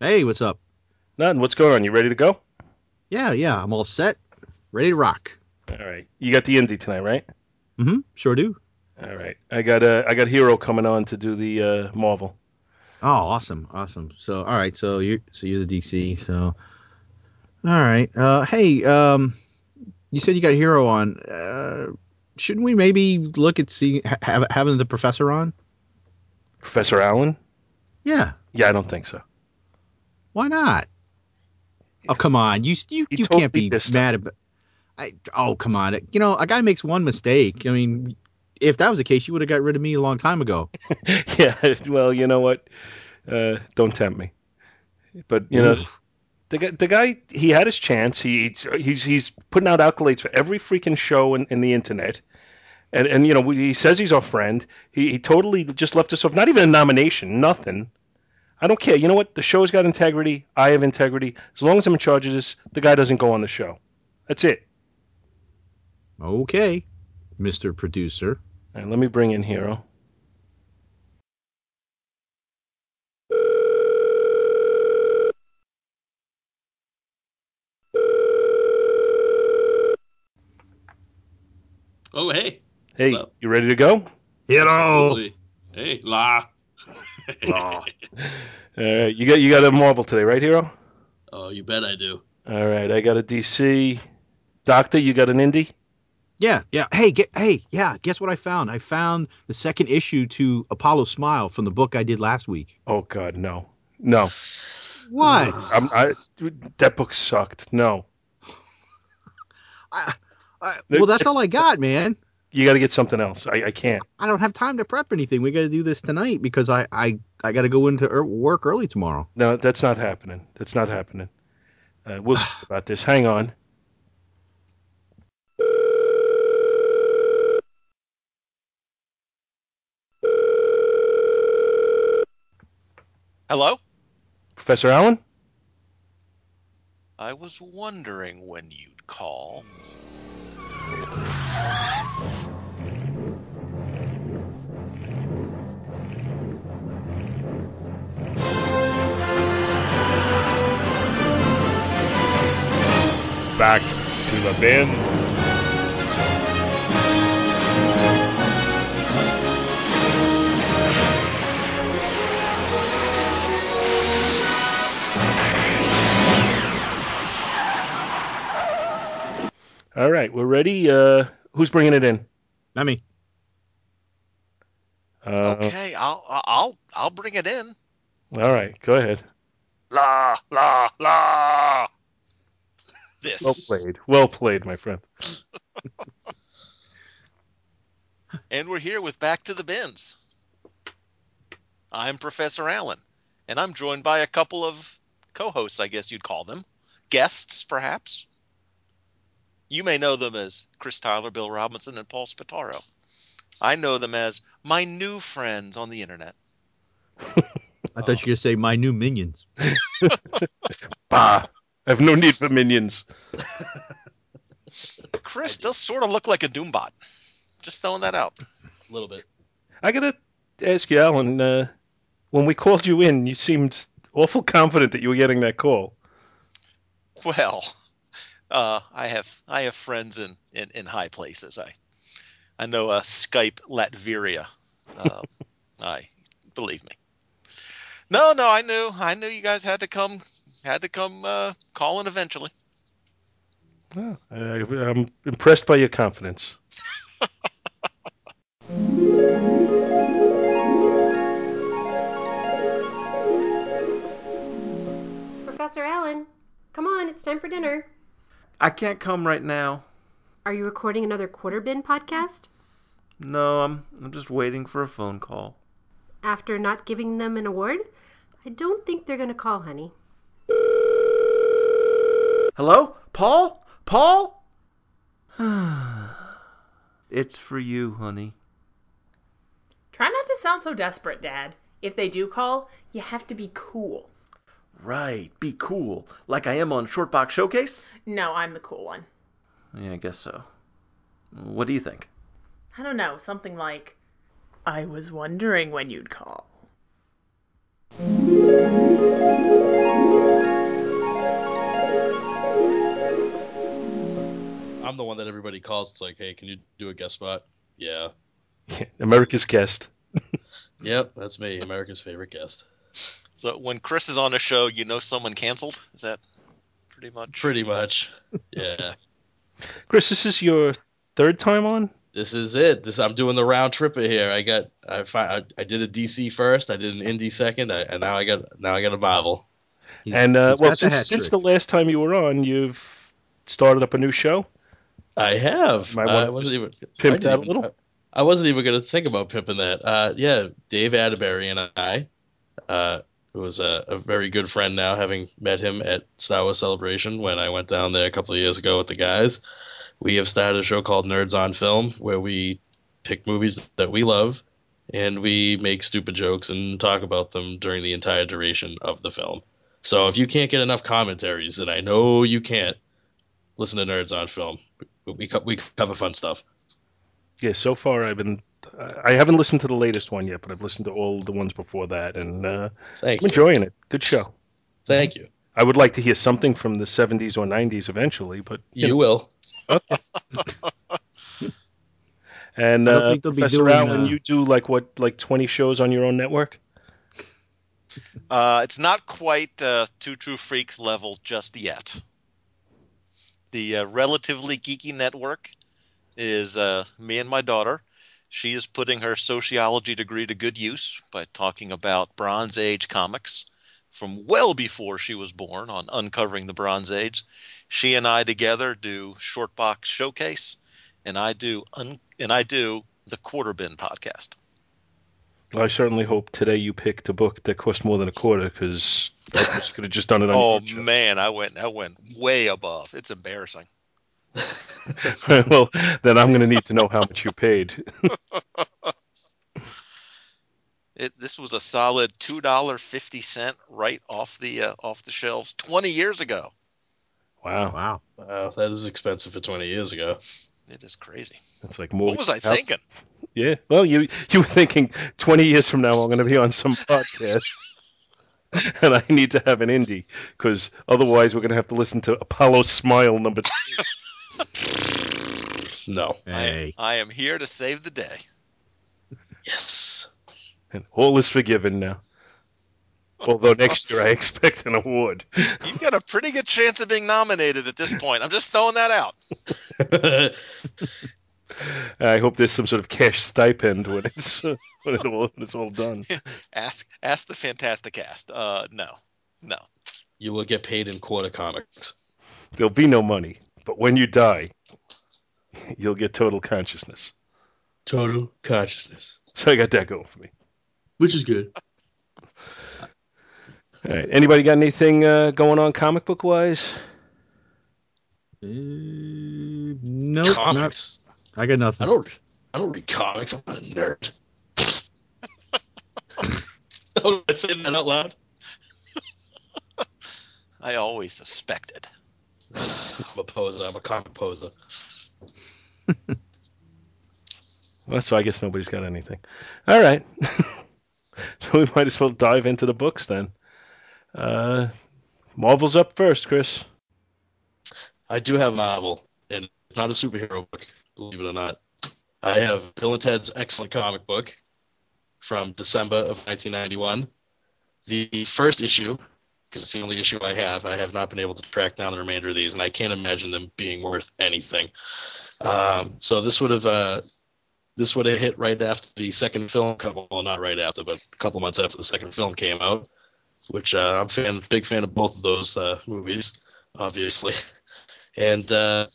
Hey, what's up? Nothing. What's going on? You ready to go? Yeah, yeah, I'm all set, ready to rock. All right. You got the indie tonight, right? Mm-hmm. Sure do. All right. I got uh, I got Hero coming on to do the uh, Marvel. Oh, awesome, awesome. So, all right, so you so you're the DC. So, all right. Uh, hey, um, you said you got Hero on. Uh, shouldn't we maybe look at see ha- having the professor on? Professor Allen? Yeah. Yeah, I don't think so. Why not? Oh, come on. You you He you can't be mad about. I oh come on. You know, a guy makes one mistake. I mean, if that was the case, you would have got rid of me a long time ago. yeah. Well, you know what? Uh, don't tempt me. But you know, the guy, the guy, he had his chance. He he's he's putting out accolades for every freaking show in, in the internet. And and you know, he says he's our friend. He he totally just left us off. Not even a nomination. Nothing. I don't care. You know what? The show's got integrity. I have integrity. As long as I'm in charge of this, the guy doesn't go on the show. That's it. Okay, Mister Producer. All right, let me bring in Hero. Oh, hey. Hey, you ready to go? Hero. Absolutely. Hey, la. La. All right, you got you got a Marvel today, right, Hero? oh, you bet I do. All right, I got a DC. Doctor, you got an indie? Yeah, yeah. Hey, get, hey, yeah. Guess what I found? I found the second issue to Apollo Smile from the book I did last week. Oh God, no, no. What? I'm, I that book sucked. No, I, I, well, that's all I got, man. You got to get something else. I, I can't. I don't have time to prep anything. We got to do this tonight because I, I, I got to go into er- work early tomorrow. No, that's not happening. That's not happening. Uh, we'll see about this. Hang on. Hello? Professor Allen? I was wondering when you'd call. Back to the bin. All right, we're ready. Uh, who's bringing it in? I mean, Uh, okay, I'll I'll I'll bring it in. All right, go ahead. La la la. This. Well played. Well played, my friend. And we're here with Back to the Bins. I'm Professor Allen, and I'm joined by a couple of co-hosts, I guess you'd call them. Guests, perhaps. You may know them as Chris Tyler, Bill Robinson, and Paul Spataro. I know them as my new friends on the internet. I thought you were gonna say my new minions. Bah. I have no need for minions. Chris does sort of look like a Doombot. Just throwing that out. A little bit. I gotta ask you, Alan. Uh, when we called you in, you seemed awful confident that you were getting that call. Well, uh, I have I have friends in, in, in high places. I I know uh, Skype Latveria. Um, I believe me. No, no, I knew I knew you guys had to come had to come uh, calling eventually. Well, I, I'm impressed by your confidence. Professor Allen, come on, it's time for dinner. I can't come right now. Are you recording another quarter bin podcast? No, I'm I'm just waiting for a phone call. After not giving them an award? I don't think they're gonna call, honey. Hello? Paul? Paul? it's for you, honey. Try not to sound so desperate, Dad. If they do call, you have to be cool. Right. Be cool. Like I am on Short Box Showcase? No, I'm the cool one. Yeah, I guess so. What do you think? I don't know. Something like, I was wondering when you'd call. I'm the one that everybody calls. It's like, hey, can you do a guest spot? Yeah. America's guest. yep, that's me. America's favorite guest. So when Chris is on a show, you know someone canceled. Is that pretty much? Pretty much. Yeah. Chris, this is your third time on. this is it. This I'm doing the round tripper here. I got I fi- I, I did a DC first. I did an indie second, I, and now I got now I got a Marvel. He's- and uh, well, got the since, since the last time you were on, you've started up a new show. I have. Might wanna I wasn't even pimp I that a little? I, I wasn't even going to think about pimping that. Uh, yeah, Dave Atterbury and I, uh, who was a, a very good friend now, having met him at Star Wars Celebration when I went down there a couple of years ago with the guys. We have started a show called Nerds on Film where we pick movies that we love and we make stupid jokes and talk about them during the entire duration of the film. So if you can't get enough commentaries, and I know you can't, listen to Nerds on Film. We, we, we cover fun stuff. Yeah, so far I've been. I haven't listened to the latest one yet, but I've listened to all the ones before that, and uh, Thank I'm you. enjoying it. Good show. Thank you. I would like to hear something from the 70s or 90s eventually, but you You know. will. and I don't uh, think they'll be Professor doing, Allen, uh, you do like what, like 20 shows on your own network? Uh, it's not quite uh, Two True Freaks level just yet. The uh, relatively geeky network is uh, me and my daughter. She is putting her sociology degree to good use by talking about Bronze Age comics from well before she was born on uncovering the Bronze Age. She and I together do Shortbox Showcase, and I do un- and I do the Quarter Bin podcast. I certainly hope today you picked a book that cost more than a quarter because I could have just done it on Oh man, I went I went way above. It's embarrassing. well, then I'm going to need to know how much you paid. It, this was a solid two dollar fifty cent right off the uh, off the shelves twenty years ago. Wow, Wow. Wow, that is expensive for 20 years ago. It is crazy. It's like more. What was I house- thinking? Yeah, well, you you were thinking 20 years from now I'm going to be on some podcast, and I need to have an indie because otherwise we're going to have to listen to Apollo Smile number two. No. Hey. I, I am here to save the day. Yes. And all is forgiven now. Although next year I expect an award. You've got a pretty good chance of being nominated at this point. I'm just throwing that out. I hope there's some sort of cash stipend when it's when, it all, when it's all done. Ask ask the Fantastic Cast. Uh, no, no. you will get paid in quarter comics. There'll be no money, but when you die, you'll get total consciousness. Total consciousness. So I got that going for me. Which is good. All right. Anybody got anything uh, going on comic book wise? Uh, nope. Not, comics. I got nothing. I don't I don't read comics. I'm not a nerd. oh, I say that out loud. I always suspected. I'm a poser. I'm a comic poser. Well, so I guess nobody's got anything. All right. so we might as well dive into the books then. Uh, Marvel's up first, Chris. I do have Marvel, and it's not a superhero book, believe it or not. I have Bill and Ted's excellent comic book from December of 1991. The first issue, because it's the only issue I have, I have not been able to track down the remainder of these, and I can't imagine them being worth anything. Um, so this would have uh, this would have hit right after the second film, couple well not right after, but a couple months after the second film came out, which uh, I'm fan big fan of both of those uh, movies, obviously. And uh,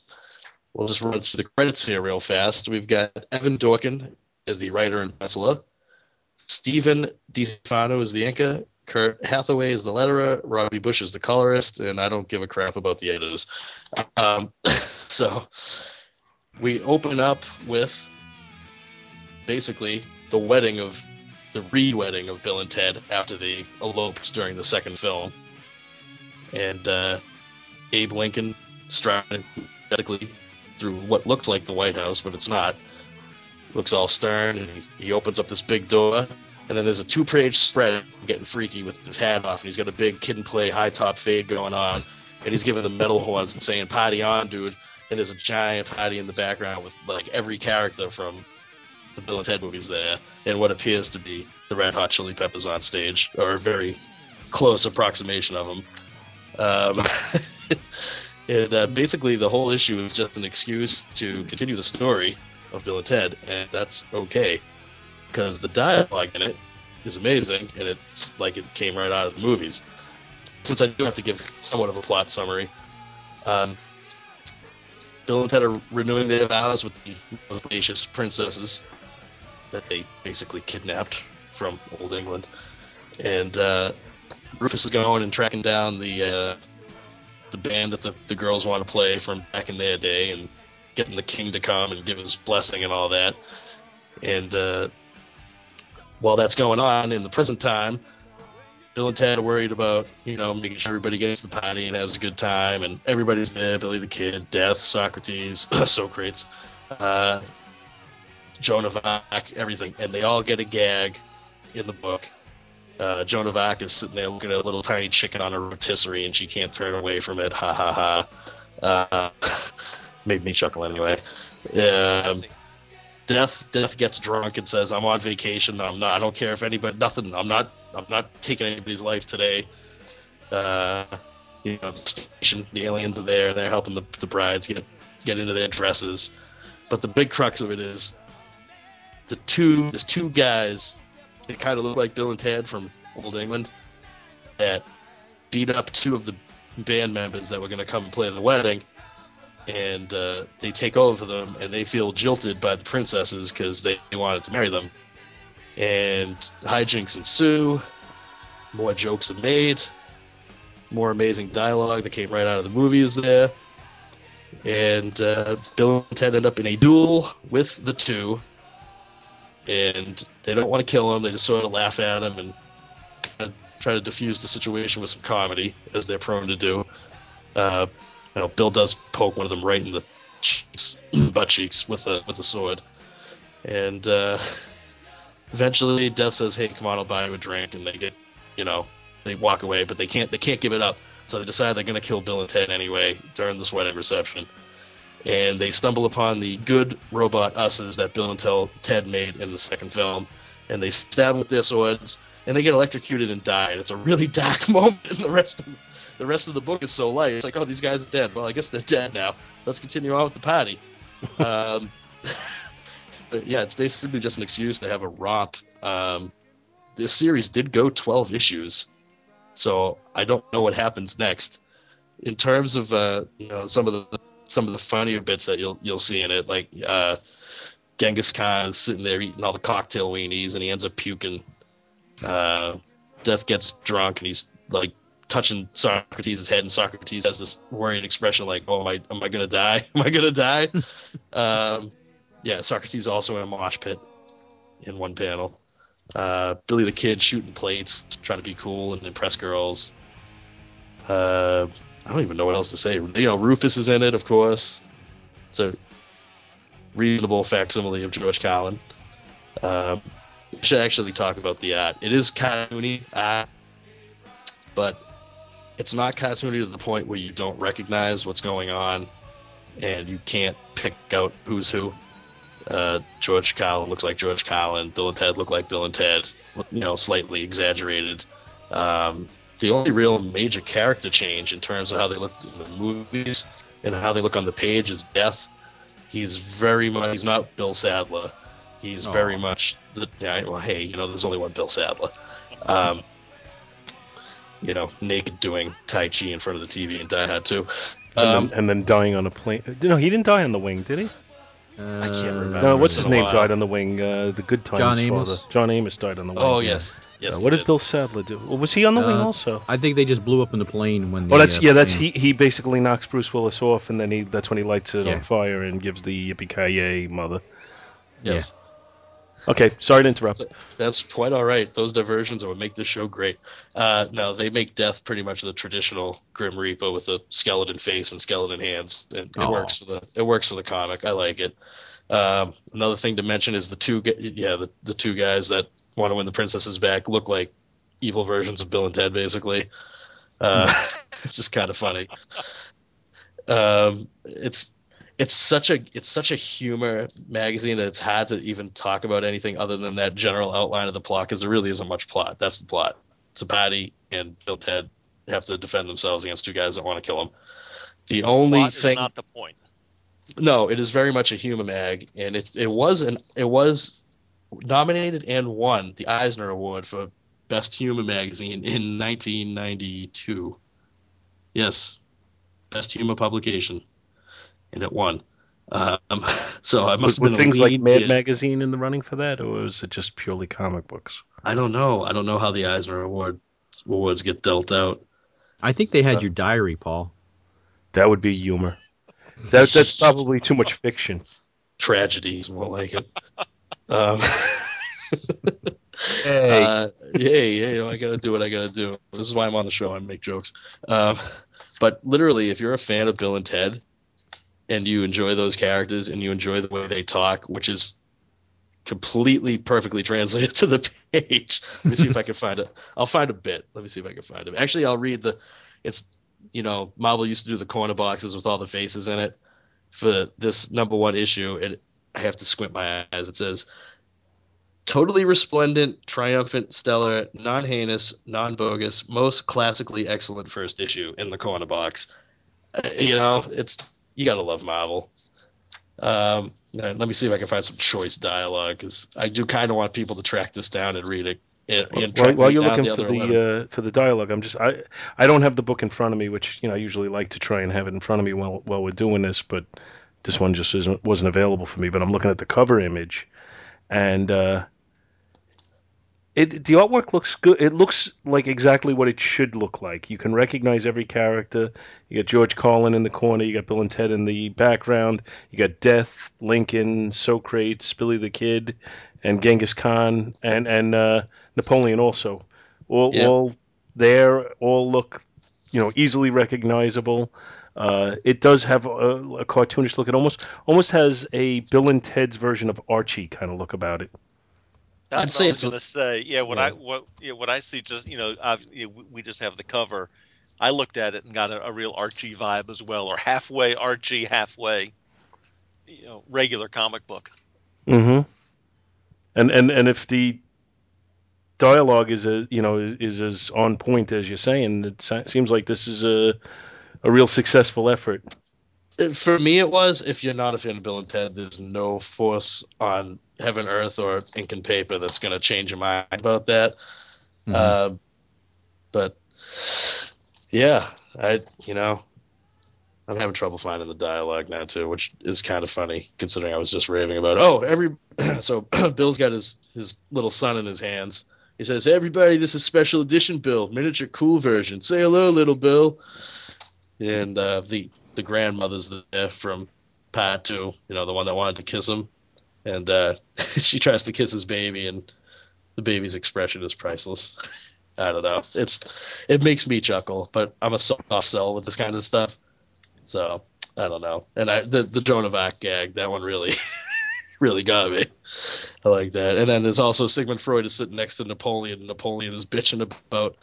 we'll just run through the credits here real fast. We've got Evan Dorkin as the writer and penciler, Stephen DeStefano is the inker, Kurt Hathaway is the letterer, Robbie Bush is the colorist, and I don't give a crap about the editors. Um, so we open up with basically the wedding of the re-wedding of Bill and Ted after they eloped during the second film, and uh, Abe Lincoln striding through what looks like the White House, but it's not. Looks all stern, and he opens up this big door, and then there's a two-page spread getting freaky with his hat off, and he's got a big Kid 'n Play high top fade going on, and he's giving the metal horns and saying "Party on, dude!" and there's a giant party in the background with like every character from the Bill and Ted movies there, and what appears to be the Red Hot Chili Peppers on stage, or a very close approximation of them. Um, and uh, basically, the whole issue is just an excuse to continue the story of Bill and Ted, and that's okay because the dialogue in it is amazing, and it's like it came right out of the movies. Since I do have to give somewhat of a plot summary, um, Bill and Ted are renewing their vows with the audacious princesses that they basically kidnapped from Old England, and uh, Rufus is going and tracking down the uh, the band that the, the girls want to play from back in their day, and getting the king to come and give his blessing and all that. And uh, while that's going on in the present time, Bill and Ted are worried about, you know, making sure everybody gets to the party and has a good time, and everybody's there. Billy the Kid, Death, Socrates, Socrates, uh, Joan of Arc, everything, and they all get a gag in the book. Uh, Joan of Arc is sitting there looking at a little tiny chicken on a rotisserie, and she can't turn away from it. Ha ha ha! Uh, made me chuckle anyway. Um, Death Death gets drunk and says, "I'm on vacation. I'm not. I don't care if anybody. Nothing. I'm not. I'm not taking anybody's life today." Uh, you know, the station, the aliens are there. They're helping the, the brides get get into their dresses. But the big crux of it is the two. There's two guys that kind of look like Bill and Ted from Old England that beat up two of the band members that were going to come and play the wedding and uh, they take over them, and they feel jilted by the princesses because they, they wanted to marry them. And hijinks ensue. More jokes are made. More amazing dialogue that came right out of the movies there. And uh, Bill and Ted end up in a duel with the two. And they don't want to kill him. They just sort of laugh at him and kind of try to diffuse the situation with some comedy, as they're prone to do. Uh, you know, Bill does poke one of them right in the cheeks, butt cheeks with a with a sword, and uh, eventually Death says, "Hey, come on, I'll buy you a drink," and they get, you know, they walk away, but they can't they can't give it up, so they decide they're gonna kill Bill and Ted anyway during this wedding reception, and they stumble upon the good robot us's that Bill and Ted made in the second film, and they stab with their swords. And they get electrocuted and die. And it's a really dark moment in the rest of the rest of the book is so light. It's like, oh, these guys are dead. Well, I guess they're dead now. Let's continue on with the party. um, but yeah, it's basically just an excuse to have a romp. Um, this series did go 12 issues, so I don't know what happens next. In terms of uh, you know some of the some of the funnier bits that you'll you'll see in it, like uh, Genghis Khan is sitting there eating all the cocktail weenies, and he ends up puking. Uh, Death gets drunk, and he's like touching Socrates' head, and Socrates has this worried expression like, "Oh, am I am I gonna die? Am I gonna die?" um, yeah, Socrates also in a mosh pit in one panel. Uh, Billy the Kid shooting plates, trying to be cool and impress girls. Uh, I don't even know what else to say. You know, Rufus is in it, of course. It's a reasonable facsimile of George Carlin. Um, should actually talk about the art. It is cartoony art, but it's not cartoony to the point where you don't recognize what's going on and you can't pick out who's who. Uh, George Carlin looks like George Carlin. Bill and Ted look like Bill and Ted. You know, slightly exaggerated. Um, the only real major character change in terms of how they look in the movies and how they look on the page is Death. He's very much. He's not Bill Sadler. He's very much the. Yeah, well, hey, you know, there's only one Bill Sadler. Um, you know, naked doing Tai Chi in front of the TV in Die Hard 2. And, Um, then, and then dying on a plane. No, he didn't die on the wing, did he? I can't remember. No, what's his name died on the wing? Uh, the Good Times John father. Amos? John Amos died on the wing. oh, yes. Yes. Uh, what did Bill Sadler do? Well, was he on the wing Uh, also? I think they just blew up in the plane when. The, Oh, that's uh, yeah. That's plane- he. He basically knocks Bruce Willis off, and then he. That's when he lights it Yeah. on fire and gives the yippee ki yay mother. Yes. Okay, sorry to interrupt. That's quite all right. Those diversions are what make this show great. Uh, no, they make Death pretty much the traditional Grim Reaper with a skeleton face and skeleton hands, and it works for the it works for the comic. I like it. Um, another thing to mention is the two yeah the, the two guys that want to win the princesses back look like evil versions of Bill and Ted basically. Uh, it's just kind of funny. Um, it's it's such a it's such a humor magazine that it's hard to even talk about anything other than that general outline of the plot because there really isn't much plot. That's the plot. It's a baddie and Bill Ted have to defend themselves against two guys that want to kill them. The only Plot thing not the point. no, it is very much a humor mag, and it it was an it was nominated and won the Eisner Award for best humor magazine in 1992. Yes, best humor publication, and it won. Um, so I must Were have been a things like Mad year. Magazine in the running for that, or was it just purely comic books? I don't know. I don't know how the Eisner Award awards get dealt out. I think they had Uh, your diary, Paul. That would be humor. That that's probably too much fiction. Tragedy is more like it. Um, Hey, Uh, hey, hey, you know, I gotta do what I gotta do. This is why I'm on the show. I make jokes. Um, but literally, if you're a fan of Bill and Ted, and you enjoy those characters and you enjoy the way they talk, which is completely perfectly translated to the page. Let me see if I can find it. I'll find a bit. Let me see if I can find it. Actually, I'll read the. It's you know Marvel used to do the corner boxes with all the faces in it for this number one issue, and I have to squint my eyes. It says totally resplendent, triumphant, stellar, non heinous, non bogus, most classically excellent first issue in the corner box. Uh, you know, it's you gotta love Marvel. Um, let me see if I can find some choice dialogue because I do kind of want people to track this down and read it. And, and while, while you're looking for the uh, for the dialogue, I'm just I I don't have the book in front of me, which you know I usually like to try and have it in front of me while while we're doing this, but this one just isn't wasn't available for me. But I'm looking at the cover image, and uh, it the artwork looks good. It looks like exactly what it should look like. You can recognize every character. You got George Carlin in the corner. You got Bill and Ted in the background. You got Death, Lincoln, Socrates, Billy the Kid, and Genghis Khan, and and uh, Napoleon also. All Yeah. all there. All look, you know, easily recognizable. Uh, it does have a, a cartoonish look. It almost almost has a Bill and Ted's version of Archie kind of look about it. That's I'd what say I was going to say. Yeah, what yeah. I what yeah, what I see just you know I've, you know, we- we just have the cover. I looked at it and got a, a real Archie vibe as well, or halfway Archie, halfway you know regular comic book. Mm-hmm. And and and if the dialogue is a you know is, is as on point as you're saying, it se- seems like this is a a real successful effort. Uh, for me it was if you're not a fan of bill and ted there's no force on heaven earth or ink and paper that's going to change your mind about that. Mhm. Um, but yeah i you know i'm having trouble finding the dialogue now too which is kind of funny considering i was just raving about oh every so bill's got his his little son in his hands. He says everybody this is special edition bill miniature cool version. Say hello little bill. And uh, the the grandmother's there from part two you know the one that wanted to kiss him. And uh, she tries to kiss his baby and the baby's expression is priceless. I don't know. It's it makes me chuckle but i'm a soft sell with this kind of stuff. So i don't know. And i the, the joan of arc gag that one really really got me. I like that. And then there's also sigmund freud is sitting next to napoleon. And napoleon is bitching about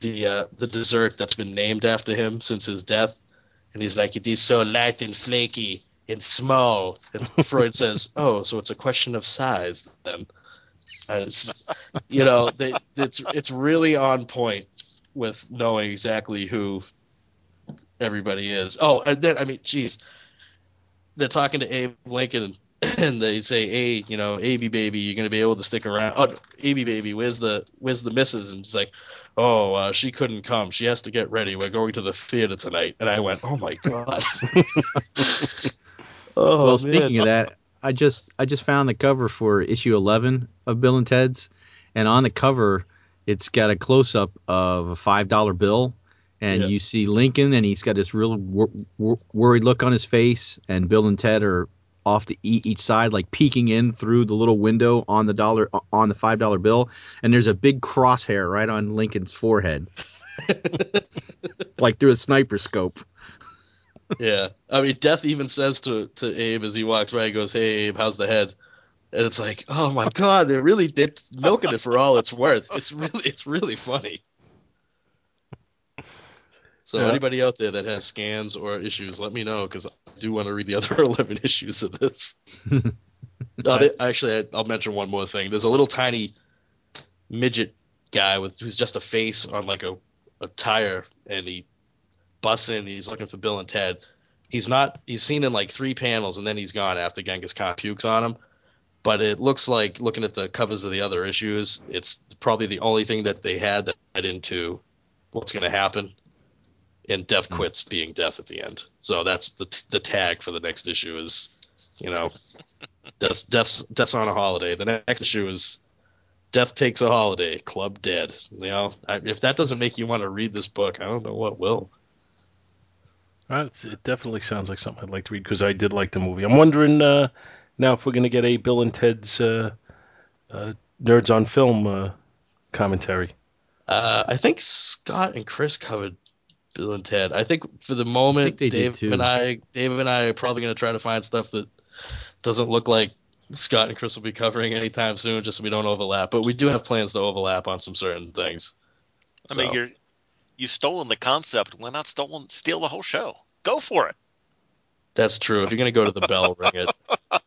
the uh, the dessert that's been named after him since his death and he's like it is so light and flaky and small. And freud says oh so it's a question of size then. It's, you know they, it's it's really on point with knowing exactly who everybody is. Oh and then i mean geez they're talking to abe lincoln and they say hey you know ab baby you're gonna be able to stick around. Oh ab baby where's the where's the missus? And it's like oh uh, she couldn't come. She has to get ready. We're going to the theater tonight. And i went oh my god. Oh well, man. speaking of that, I just I just found the cover for issue 11 of Bill and Ted's, and on the cover, it's got a close up of a five dollar bill, and Yeah. you see Lincoln, and he's got this real wor- wor- worried look on his face, and Bill and Ted are off to each side, like peeking in through the little window on the dollar on the five dollar bill, and there's a big crosshair right on Lincoln's forehead, like through a sniper scope. Yeah, I mean, Death even says to to Abe as he walks by, he goes, "Hey, Abe, how's the head?" And it's like, oh my god, they're really they're milking it for all it's worth. It's really it's really funny. So Yeah. anybody out there that has scans or issues, let me know because I do want to read the other 11 issues of this. Uh, they- actually, I, I'll mention one more thing. There's a little tiny midget guy with who's just a face on like a, a tire, and he busts in. He's looking for Bill and Ted. He's not. He's seen in like three panels, and then he's gone after Genghis Khan pukes on him. But it looks like looking at the covers of the other issues, it's probably the only thing that they had that led into what's going to happen. And Death quits being Death at the end. So that's the the tag for the next issue is, you know, death Death's Death's on a holiday. The next issue is Death takes a holiday. Club dead. You know, I, if that doesn't make you want to read this book, I don't know what will. It definitely sounds like something I'd like to read because I did like the movie. I'm wondering uh, now if we're going to get a Bill and Ted's uh, uh, Nerds on Film uh, commentary. Uh, I think Scott and Chris covered Bill and Ted. I think for the moment, Dave and I, Dave and I are probably going to try to find stuff that doesn't look like Scott and Chris will be covering anytime soon, just so we don't overlap. But we do have plans to overlap on some certain things. I mean, you're you've stolen the concept. Why not stolen steal the whole show? Go for it. that's true. If you're going to go to the bell, ring it.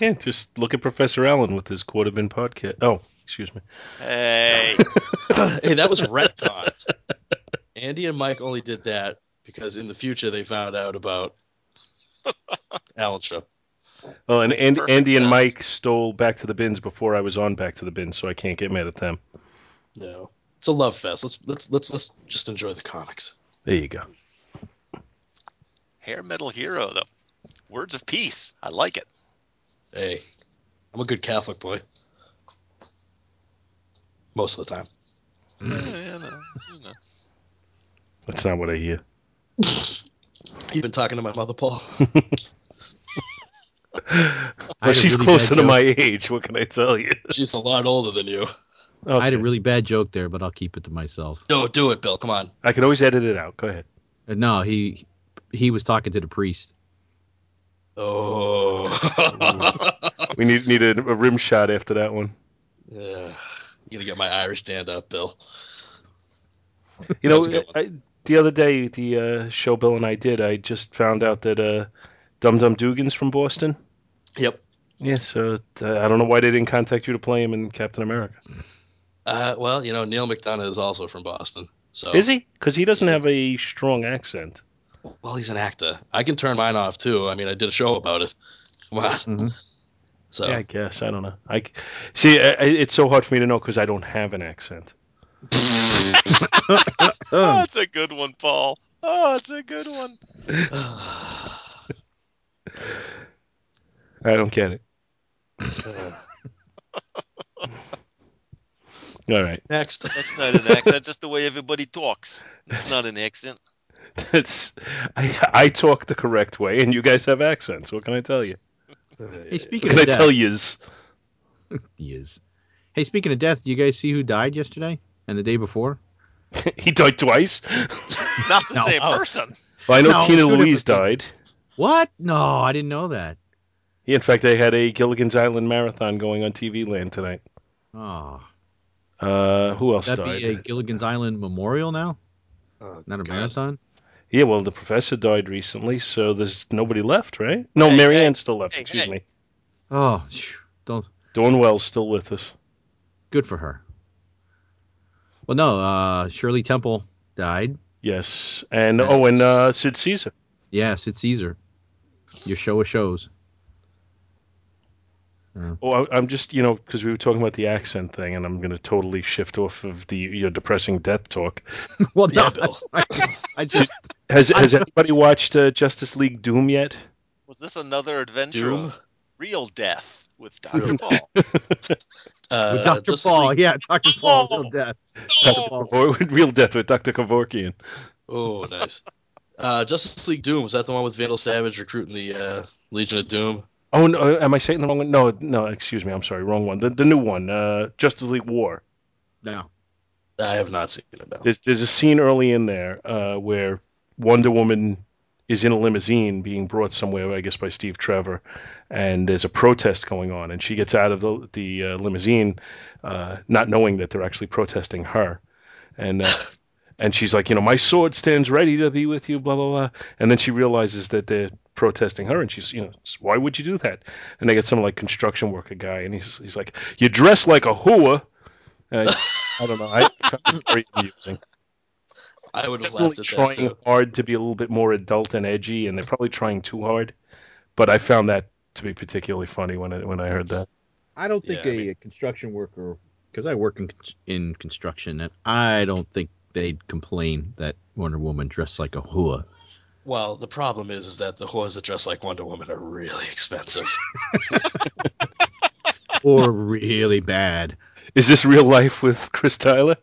Yeah, just look at Professor Allen with his quarter bin podcast. Oh, excuse me. Hey, hey, that was retconned. Andy and Mike only did that because in the future they found out about Alan Show. Oh, and Makes Andy, perfect Andy and. Mike stole Back to the Bins before I was on Back to the Bins, so I can't get mad at them. No, it's a love fest. Let's let's let's let's just enjoy the comics. There you go. hair metal hero though. Words of peace. I like it. Hey, I'm a good Catholic boy. Most of the time. Yeah, no, you know. That's not what I hear. You've been talking to my mother, Paul. Well, she's really closer to joke. my age. What can I tell you? She's a lot older than you. I had a really bad joke there, but I'll keep it to myself. No, do it, Bill. Come on. I can always edit it out. Go ahead. Uh, No, he he was talking to the priest. Oh. We need need a, a rim shot after that one. yeah. You gonna get my Irish stand up, Bill? You That was a know. I, the other day, the uh, show Bill and I did, I just found out that uh, Dum Dum Dugan's from Boston. Yep. Yeah, so uh, I don't know why they didn't contact you to play him in Captain America. Uh, well, you know, Neal McDonough is also from Boston. So Is he? Because he doesn't have a strong accent. Well, he's an actor. I can turn mine off too. I mean, I did a show about it. Come on. Mhm. So Yeah, I guess I don't know. I c- see. I, I- it's so hard for me to know because I don't have an accent. Oh, that's a good one, Paul. Oh, that's a good one. I don't get it. All right, next. That's not an accent. That's just the way everybody talks. It's not an accent. that's I, I talk the correct way, and you guys have accents. What can I tell you? Hey, speaking What can of I tell yous? he is. Hey, speaking of death, do you guys see who died yesterday and the day before? he died twice. Not the No. same Oh. person. Well, I know No, Tina Louise died. What? No, I didn't know that. Yeah, in fact, they had a Gilligan's Island marathon going on TV Land tonight. Oh, Uh, who else that died? be a Gilligan's Island memorial now, Oh, not a God. marathon. Yeah, well, the professor died recently, so there's nobody left, right? No, Hey, Mary Ann's hey, still left. hey, excuse hey. me. Oh, phew, don't. Dawn Wells still with us. Good for her. Well, no, uh, Shirley Temple died. Yes, and Yes. oh, and uh, Sid Caesar. Yes, it's Caesar. Your show of shows. Oh, I, I'm just you know because we were talking about the accent thing, and I'm going to totally shift off of the your depressing death talk. Well, Yeah, no, Bill. I, I just Has Has anybody watched uh, Justice League Doom yet? Was this another adventure Doom? of real death with Dr. Paul? Uh, Dr. Paul. League- Yeah, Dr. Paul. Oh. Real death. Oh, Or Real Death with Dr. Kevorkian. Oh, nice. Uh, Justice League Doom was that the one with Vandal Savage recruiting the uh, Legion of Doom? Oh no, am I saying the wrong one? No, no, excuse me, I'm sorry, wrong one. The the new one, uh, Justice League War. No. I have not seen it. No. There's there's a scene early in there uh, where Wonder Woman is in a limousine being brought somewhere, I guess by Steve Trevor, and there's a protest going on, and she gets out of the the uh, limousine, uh, not knowing that they're actually protesting her, and uh, and she's like, you know, my sword stands ready to be with you, blah blah blah. And then she realizes that they're protesting her, and she's, you know, why would you do that? And they get some like construction worker guy, and he's he's like, you dress like a. And I, I don't know, I very amusing. I would have Definitely laughed at that trying too. hard to be a little bit more adult and edgy, and they're probably trying too hard. But I found that to be particularly funny when I when I heard that. I don't think Yeah, I a, mean- construction worker, because I work in in construction, and I don't think they'd complain that Wonder Woman dressed like a hua. Well, the problem is, is that the whores that dress like Wonder Woman are really expensive. or really bad. Is this real life with Chris Tyler?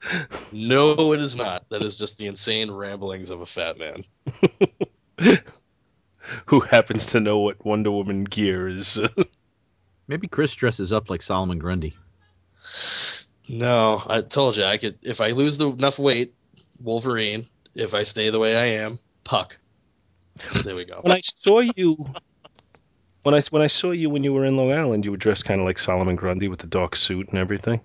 no, it is not. That is just the insane ramblings of a fat man. Who happens to know what Wonder Woman gear is? Maybe Chris dresses up like Solomon Grundy. No, I told you I could. If I lose the, enough weight, Wolverine. If I stay the way I am, Puck. There we go. when I saw you, when I when I saw you when you were in Long Island, you were dressed kind of like Solomon Grundy with the dark suit and everything.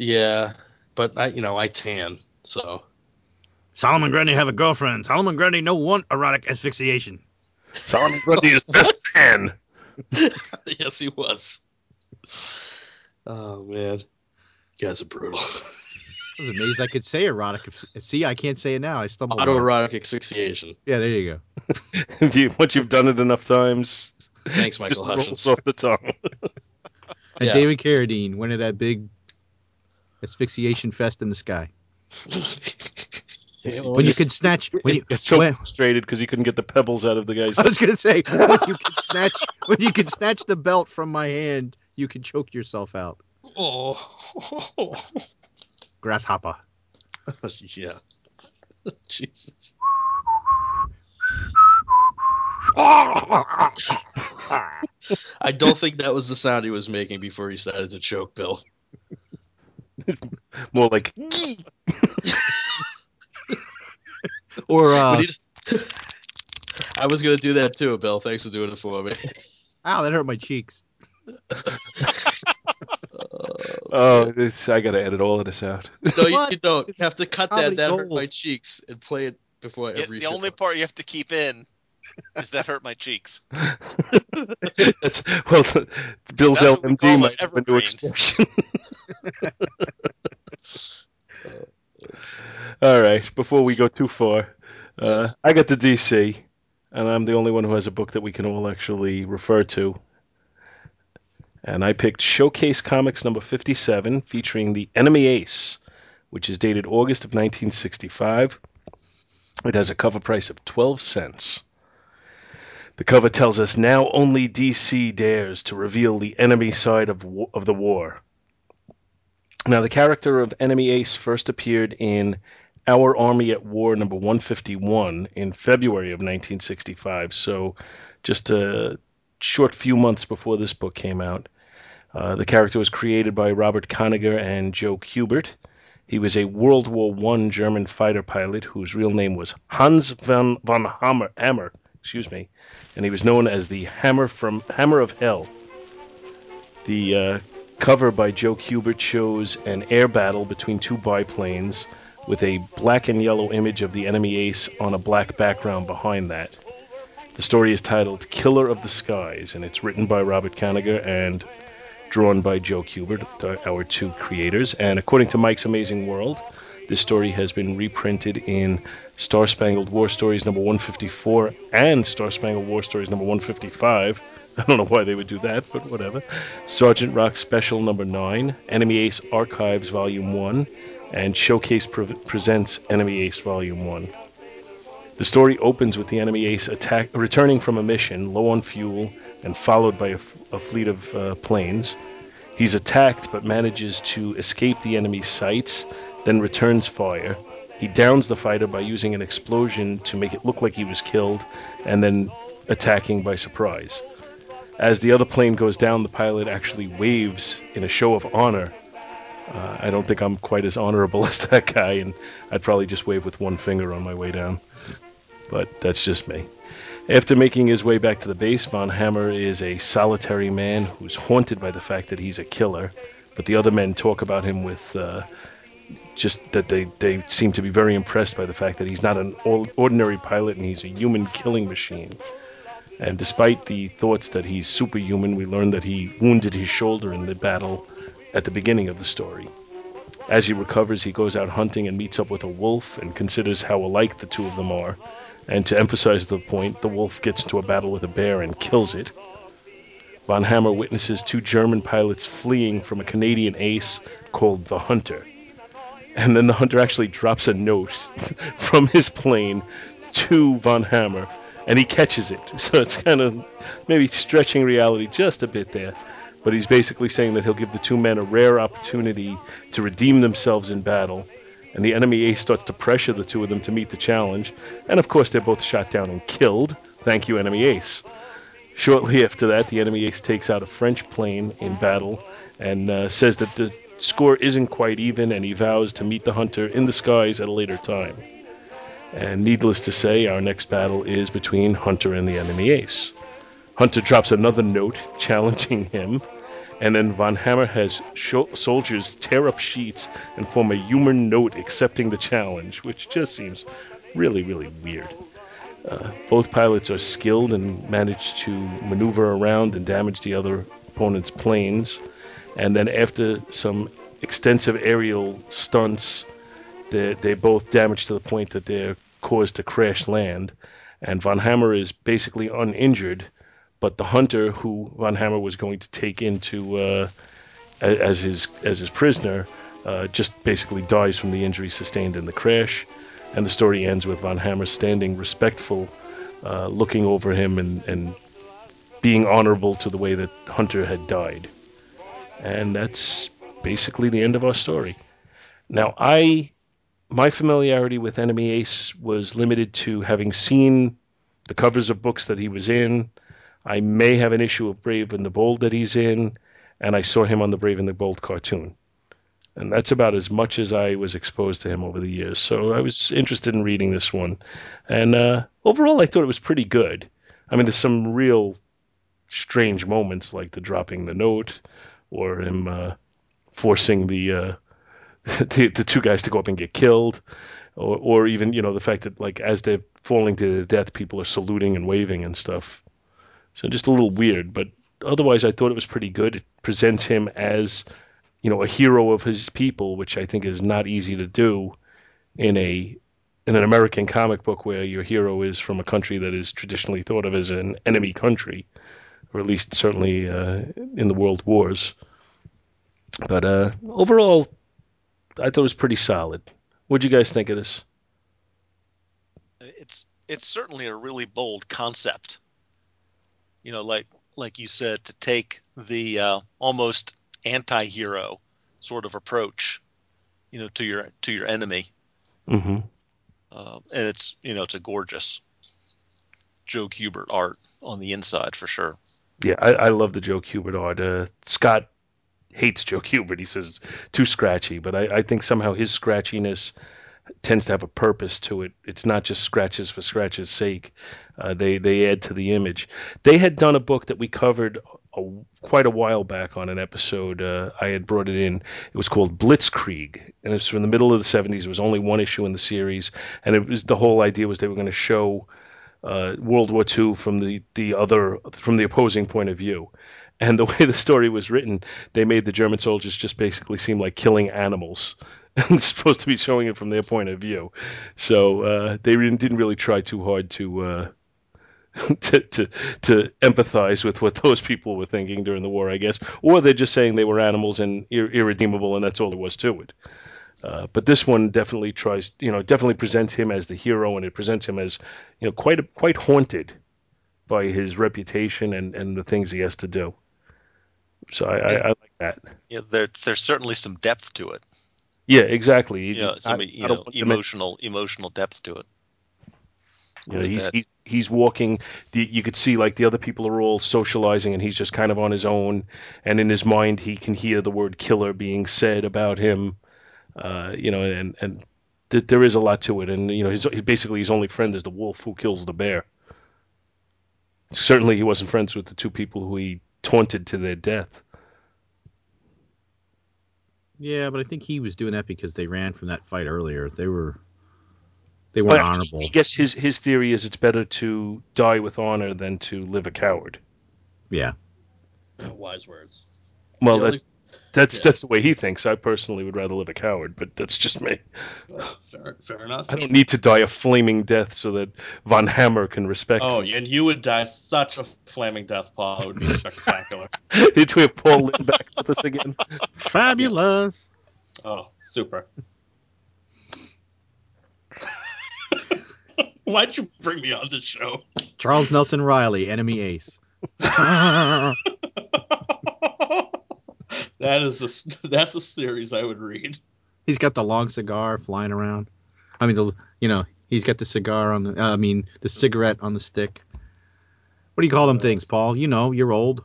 Yeah, but I, you know, I tan, so Solomon Grundy have a girlfriend. Solomon Grundy no want erotic asphyxiation. Solomon Grundy is best man. yes, he was. Oh man, you guys are brutal. I was amazed I could say erotic. See, I can't say it now. I stumbled. on it. Autoerotic asphyxiation. Yeah, there you go. If you, once you've done it enough times, Thanks, Michael just Michael rolls Hutchence. off the tongue. And Yeah. David Carradine one of that big asphyxiation fest in the sky. Yes, When you can snatch, when you, It's so when- frustrated because you couldn't get the pebbles out of the guy's. I was gonna say when you can snatch, when you can snatch the belt from my hand, you can choke yourself out. Oh, Grasshopper. yeah. Jesus. I don't think that was the sound he was making before he started to choke Bill. More like Or uh, I was gonna do that too, Bill. Thanks for doing it for me. ow, that hurt my cheeks. oh, this, I gotta edit all of this out. No, you, you don't. You have to cut that. comedy That hurt my cheeks and play it before Yeah, every. the show. only part you have to keep in is that hurt my cheeks. That's well, Bill's That's what we LMD call might an have into evergreen. expression. All right, before we go too far, uh, Yes. I got the DC, and I'm the only one who has a book that we can all actually refer to. And I picked Showcase Comics number 57, featuring the Enemy Ace, which is dated August of 1965. It has a cover price of 12 cents. The cover tells us now only DC dares to reveal the enemy side of, of the war. Now, the character of Enemy Ace first appeared in Our Army at War number 151 in February of 1965, so just a short few months before this book came out. Uh, the character was created by Robert Kanigher and Joe Kubert. He was a World War I German fighter pilot whose real name was Hans von, von Hammer, Hammer, excuse me, and he was known as the Hammer from Hammer of Hell. The uh, cover by Joe Kubert shows an air battle between two biplanes with a black and yellow image of the enemy ace on a black background behind that. The story is titled Killer of the Skies, and it's written by Robert Kanigher and drawn by Joe Kubert, our two creators. And according to Mike's Amazing World, this story has been reprinted in Star Spangled War Stories number 154 and Star Spangled War Stories number 155. I don't know why they would do that, but whatever. Sergeant Rock Special number 9, Enemy Ace Archives Volume 1, and Showcase Pre- Presents Enemy Ace Volume 1. The story opens with the enemy ace attack, returning from a mission, low on fuel, and followed by a, f- a fleet of uh, planes. He's attacked but manages to escape the enemy's sights, then returns fire. He downs the fighter by using an explosion to make it look like he was killed, and then attacking by surprise. As the other plane goes down, the pilot actually waves in a show of honor. Uh, I don't think I'm quite as honorable as that guy, and I'd probably just wave with one finger on my way down. But that's just me. After making his way back to the base, Von Hammer is a solitary man who's haunted by the fact that he's a killer, but the other men talk about him with uh, just that they, they seem to be very impressed by the fact that he's not an ordinary pilot and he's a human killing machine. And despite the thoughts that he's superhuman, we learn that he wounded his shoulder in the battle at the beginning of the story. As he recovers, he goes out hunting and meets up with a wolf and considers how alike the two of them are. And to emphasize the point, the wolf gets into a battle with a bear and kills it. Von Hammer witnesses two German pilots fleeing from a Canadian ace called the Hunter. And then the Hunter actually drops a note from his plane to Von Hammer, and he catches it. So it's kind of maybe stretching reality just a bit there. But he's basically saying that he'll give the two men a rare opportunity to redeem themselves in battle. And the enemy ace starts to pressure the two of them to meet the challenge. And of course, they're both shot down and killed. Thank you, enemy ace. Shortly after that, the enemy ace takes out a French plane in battle and uh, says that the score isn't quite even, and he vows to meet the hunter in the skies at a later time. And needless to say, our next battle is between Hunter and the enemy ace. Hunter drops another note challenging him, and then Von Hammer has soldiers tear up sheets and form a human note accepting the challenge, which just seems really, really weird. Uh, both pilots are skilled and manage to maneuver around and damage the other opponent's planes. And then, after some extensive aerial stunts, they they both damage to the point that they're caused to crash land. And Von Hammer is basically uninjured, but the hunter who Von Hammer was going to take into uh, as his as his prisoner uh, just basically dies from the injury sustained in the crash. And the story ends with Von Hammer standing respectful, uh, looking over him and, and being honorable to the way that Hunter had died. And that's basically the end of our story. Now, I my familiarity with Enemy Ace was limited to having seen the covers of books that he was in. I may have an issue of Brave and the Bold that he's in, and I saw him on the Brave and the Bold cartoon. And that's about as much as I was exposed to him over the years. So I was interested in reading this one. And uh, overall, I thought it was pretty good. I mean, there's some real strange moments like the dropping the note or him uh, forcing the, uh, the the two guys to go up and get killed, or or even you know the fact that like as they're falling to their death, people are saluting and waving and stuff. So just a little weird, but otherwise I thought it was pretty good. It presents him as you know a hero of his people, which I think is not easy to do in a in an American comic book where your hero is from a country that is traditionally thought of as an enemy country, or at least certainly uh, in the world wars. But uh, overall, I thought it was pretty solid. What'd you guys think of this? It's it's certainly a really bold concept. You know, like like you said, to take the uh, almost anti-hero sort of approach, you know, to your to your enemy, Mm-hmm. uh, and it's you know it's a gorgeous Joe Kubert art on the inside for sure. Yeah, I, I love the Joe Kubert art. Uh, Scott hates Joe Kubert. He says it's too scratchy, but I, I think somehow his scratchiness tends to have a purpose to it. It's not just scratches for scratches' sake. Uh, they they add to the image. They had done a book that we covered a, quite a while back on an episode. Uh, I had brought it in. It was called Blitzkrieg, and it's from the middle of the '70s. It was only one issue in the series, and it was the whole idea was they were going to show uh, World War II from the the other from the opposing point of view. And the way the story was written, they made the German soldiers just basically seem like killing animals. And supposed to be showing it from their point of view. So uh, they didn't, didn't really try too hard to, uh, to to to empathize with what those people were thinking during the war, I guess. Or they're just saying they were animals and ir- irredeemable, and that's all there was to it. Uh, but this one definitely tries, you know, definitely presents him as the hero, and it presents him as, you know, quite quite haunted by his reputation and, and the things he has to do. So I, I, I like that. Know, there there's certainly some depth to it. Yeah, exactly. Know, some I- you know, don't want to mention- emotional emotional depth to it. You know, he's, he's he's walking. The, you could see like the other people are all socializing, and he's just kind of on his own. And in his mind, he can hear the word "killer" being said about him. Uh, you know, and and th- there is a lot to it. And you know, his, his basically his only friend is the wolf who kills the bear. Certainly, he wasn't friends with the two people who he taunted to their death. Yeah, but I think he was doing that because they ran from that fight earlier. They were they weren't But honorable. I guess his his theory is it's better to die with honor than to live a coward. Yeah. Wise words. Well, The only- that's that's yeah. that's the way he thinks. I personally would rather live a coward, but that's just me. fair, fair enough. I don't need to die a flaming death so that Von Hammer can respect Oh, me. and you would die such a flaming death, Paul. It would be spectacular. Did we have Paul Lynde back with us again? Fabulous. oh, super. Why'd you bring me on this show? Charles Nelson Reilly, enemy ace. that is a that's a series I would read. He's got the long cigar flying around. I mean, the you know he's got the cigar on the. Uh, I mean, the cigarette on the stick. What do you call them things, Paul? You know, you're old.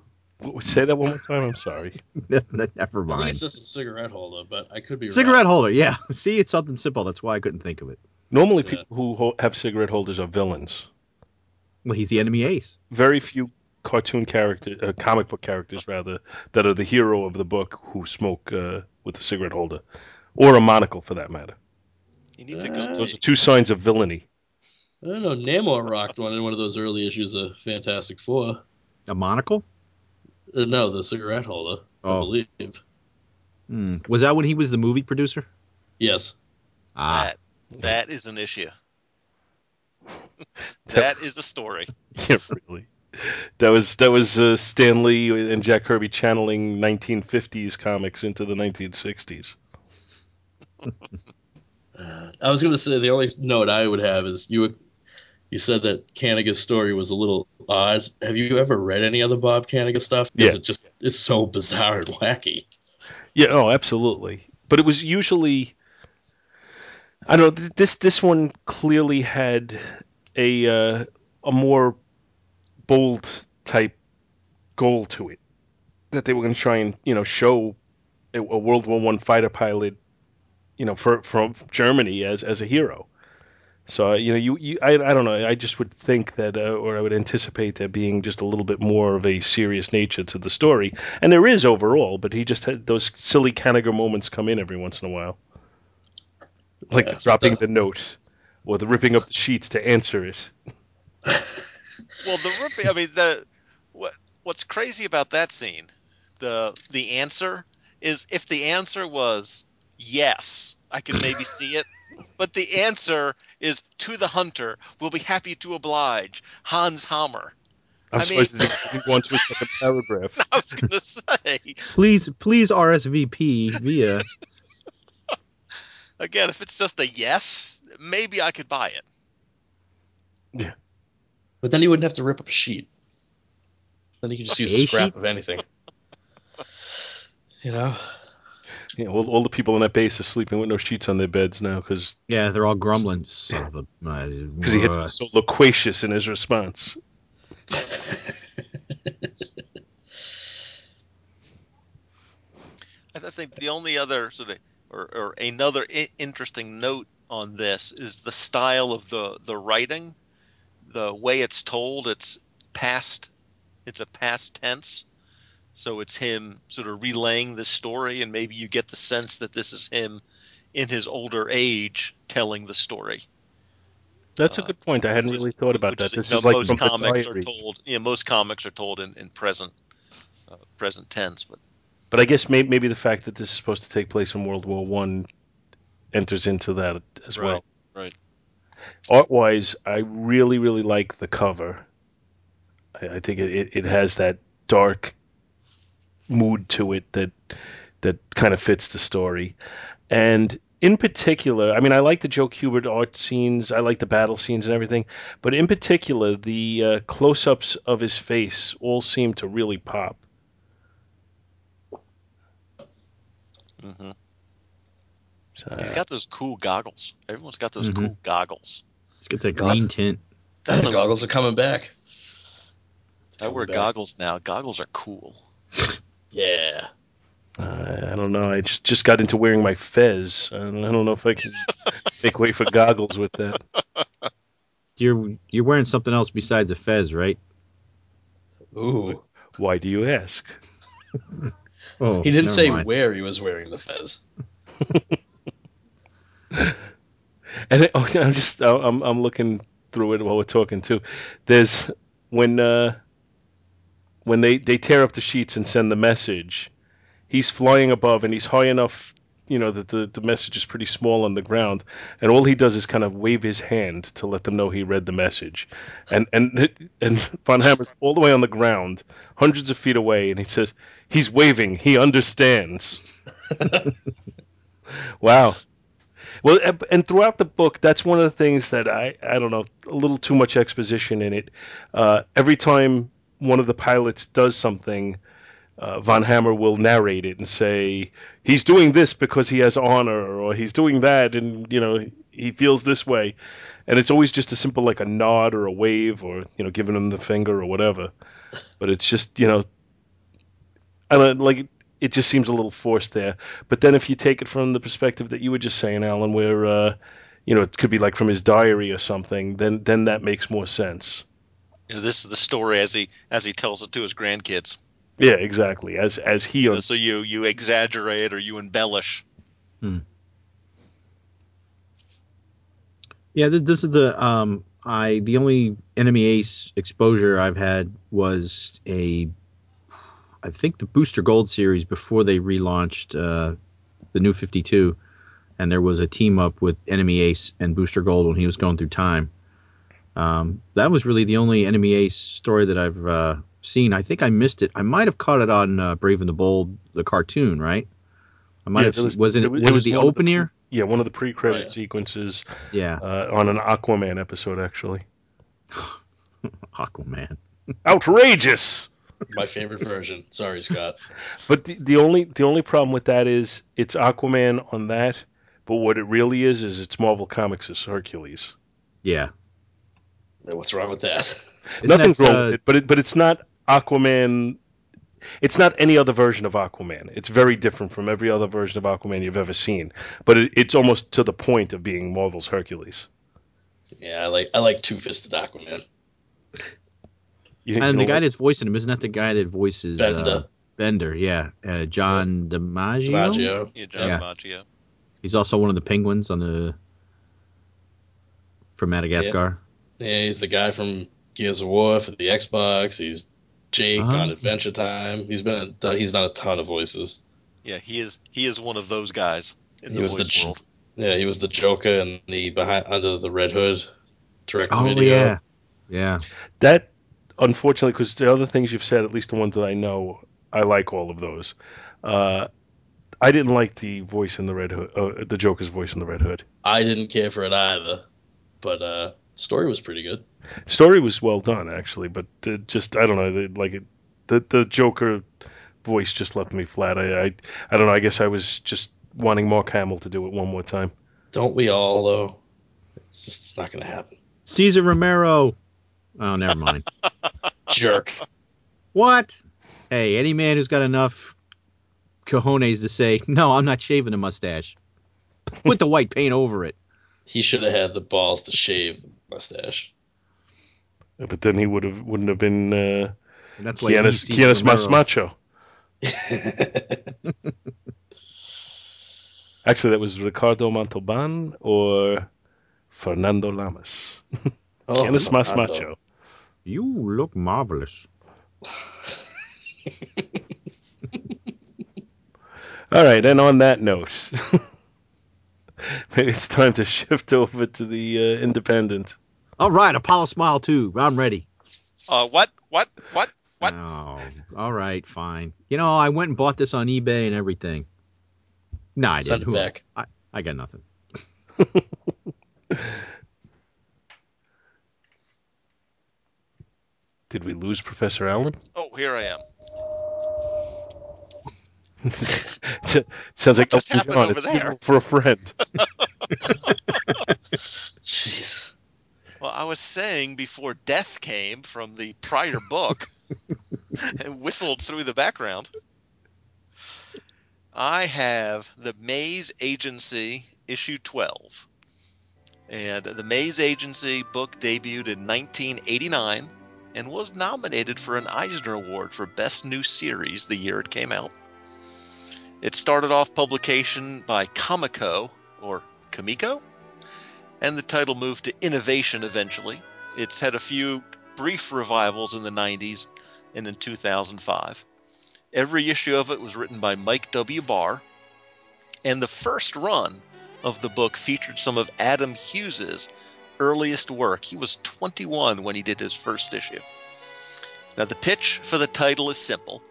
Say that one more time. I'm sorry. Never I think mind. it's just a cigarette holder, but I could be Cigarette wrong. holder. Yeah. See, it's something simple. That's why I couldn't think of it. Normally, Yeah. people who have cigarette holders are villains. Well, he's the enemy ace. Very few cartoon character, uh, comic book characters rather, that are the hero of the book who smoke uh, with a cigarette holder, or a monocle for that matter. You need to go. Those are two signs of villainy. I don't know. Namor rocked one in one of those early issues of Fantastic Four. A monocle. Uh, no, the cigarette holder. I Oh, believe. Hmm. was that when he was the movie producer? Yes. Ah, That, that is an issue. that is a story. Yeah, really. That was that was uh, Stan Lee and Jack Kirby channeling 1950s comics into the 1960s. Uh, I was going to say the only note I would have is you. You said that Kanigher's story was a little odd. Have you ever read any other Bob Kanigher stuff? Yeah. It just is so bizarre and wacky. Yeah, oh, absolutely. But it was usually, I don't know. This this one clearly had a uh, a more bold type goal to it that they were going to try and you know show a, a World War One fighter pilot, you know, for, from Germany as as a hero. So uh, you know, you, you I, I don't know. I just would think that, uh, or I would anticipate there being just a little bit more of a serious nature to the story, and there is overall. But he just had those silly Kanigher moments come in every once in a while, like Yeah. dropping the note or the ripping up the sheets to answer it. Well, the ripping. I mean, the what what's crazy about that scene, the the answer is if the answer was yes, I could maybe see it, but the answer is to the hunter. We'll be happy to oblige, Hans Hammer. I'm I mean- supposed to didn't go on to a second paragraph. I was gonna say please, please RSVP via. again, if it's just a yes, maybe I could buy it. But then he wouldn't have to rip up a sheet. Then he could just use A a scrap sheet? of anything. You know? Yeah, all, all the people in that base are sleeping with no sheets on their beds now because Yeah, they're all grumbling. Son of a. because he had to be so loquacious in his response. I think the only other sort of or, or another I- interesting note on this is the style of the the writing, the way it's told. It's past, it's a past tense, so it's him sort of relaying the story, and maybe you get the sense that this is him in his older age telling the story. That's a Uh, good point. I hadn't is- really thought about that. This know, is like most comics are told. Yeah, most comics are told in, in present uh, present tense, but But I guess maybe, maybe the fact that this is supposed to take place in World War One enters into that as well. Right, right. Art wise, I really really like the cover. I, I think it, it, has that dark mood to it that that kind of fits the story, and in particular, I mean, I like the Joe Kubert art scenes. I like the battle scenes and everything, but in particular, the uh, close-ups of his face all seem to really pop. hmm So, He's got those cool goggles. Everyone's got those Mhm. cool goggles. It's got that green tint. That's the goggles are coming back. I wear back. goggles now. Goggles are cool. Yeah. Uh, I don't know. I just just got into wearing my fez. I don't, I don't know if I can make way for goggles with that. You're you're wearing something else besides a fez, right? Ooh. Why do you ask? Oh, He didn't say mind. where he was wearing the fez. And it, oh, I'm just I'm I'm looking through it while we're talking too. There's when uh, when they they tear up the sheets and send the message. He's flying above and he's high enough, you know, that the the message is pretty small on the ground. And all he does is kind of wave his hand to let them know he read the message. And and and Von Hammer's all the way on the ground, hundreds of feet away, and he says he's waving. He understands. wow. Well, and- and throughout the book, that's one of the things that I, I don't know, a little too much exposition in it. Uh, every time one of the pilots does something, uh, Von Hammer will narrate it and say, he's doing this because he has honor, or he's doing that and, you know, he feels this way. And it's always just a simple, like a nod or a wave or, you know, giving him the finger or whatever. But it's just, you know, I don't like it just seems a little forced there. But then if you take it from the perspective that you were just saying, Alan, where uh, you know it could be like from his diary or something, then then that makes more sense. You know, this is the story as he as he tells it to his grandkids. Yeah, exactly. As as he You know, so you you exaggerate or you embellish. Hmm. Yeah, this, this is the um I the only enemy ace exposure I've had was a I think the Booster Gold series before they relaunched uh, the new 52 and there was a team up with enemy ace and Booster Gold when he was going through time. Um, that was really the only enemy ace story that I've uh, seen. I think I missed it. I might have caught it on uh, Brave and the Bold the cartoon, right? I might Yeah, have there was- seen, was, it there was, was- it the was one of the opener? yeah one of the pre-credit Oh, yeah. sequences yeah, uh, on an Aquaman episode actually. Aquaman. Outrageous. My favorite version. Sorry, Scott. But the, the only the only problem with that is it's Aquaman on that, but what it really is is it's Marvel Comics' as Hercules. Yeah. What's wrong with that? Isn't Nothing's that, wrong uh, with it, but it, but it's not Aquaman. It's not any other version of Aquaman. It's very different from every other version of Aquaman you've ever seen. But it, it's almost to the point of being Marvel's Hercules. Yeah, I like I like Two Fisted Aquaman. You- And the guy that's voicing him isn't that the guy that voices uh, Bender. Bender? Yeah, uh, John DiMaggio. DiMaggio. Yeah, John Yeah. DiMaggio. He's also one of the penguins on the from Madagascar. Yeah, he's the guy from Gears of War for the Xbox. He's Jake Uh-huh. on Adventure Time. He's been he's done a ton of voices. Yeah, he is he is one of those guys in He the was the voice ch- world. Yeah, he was the Joker in the behind under the Red Hood direct to Oh video. yeah, yeah. that unfortunately, because the other things you've said, at least the ones that I know, I like all of those. Uh, I didn't like the voice in the Red Hood, uh, the Joker's voice in the Red Hood. I didn't care for it either, but uh, story was pretty good. Story was well done actually, but uh, just I don't know, like it, the the Joker voice just left me flat. I, I I don't know. I guess I was just wanting Mark Hamill to do it one more time. Don't we all though? It's just it's not gonna happen. Cesar Romero. Oh, never mind. Jerk. what? Hey, any man who's got enough cojones to say, "No, I'm not shaving the mustache." Put the white paint over it. He should have had the balls to shave the mustache. But then he would have wouldn't have been uh, And that's why Giannis, he's Giannis Romero. Masmacho. Actually, that was Ricardo Montalban or Fernando Lamas. Oh, Giannis no, Masmacho. You look marvelous. All right, and on that note, maybe it's time to shift over to the uh, Independent. All right, Apollo Smile too. I'm ready. Uh, what? What? What? What? Oh, all right, fine. You know, I went and bought this on eBay and everything. No, I Send didn't. it Who- back. I, I got nothing. Did we lose Professor Allen? Oh, here I am. Sounds like just Elton happened John. over It's there? for a friend. Jeez. Well, I was saying before death came from the prior book and whistled through the background. I have the Maze Agency issue 12. And the Maze Agency book debuted in 1989 and was nominated for an Eisner Award for Best New Series the year it came out. It started off publication by Comico or Kamiko, and the title moved to Innovation eventually. It's had a few brief revivals in the 90s and in 2005. Every issue of it was written by Mike W. Barr, and the first run of the book featured some of Adam Hughes's earliest work. He was 21 when he did his first issue. Now, the pitch for the title is simple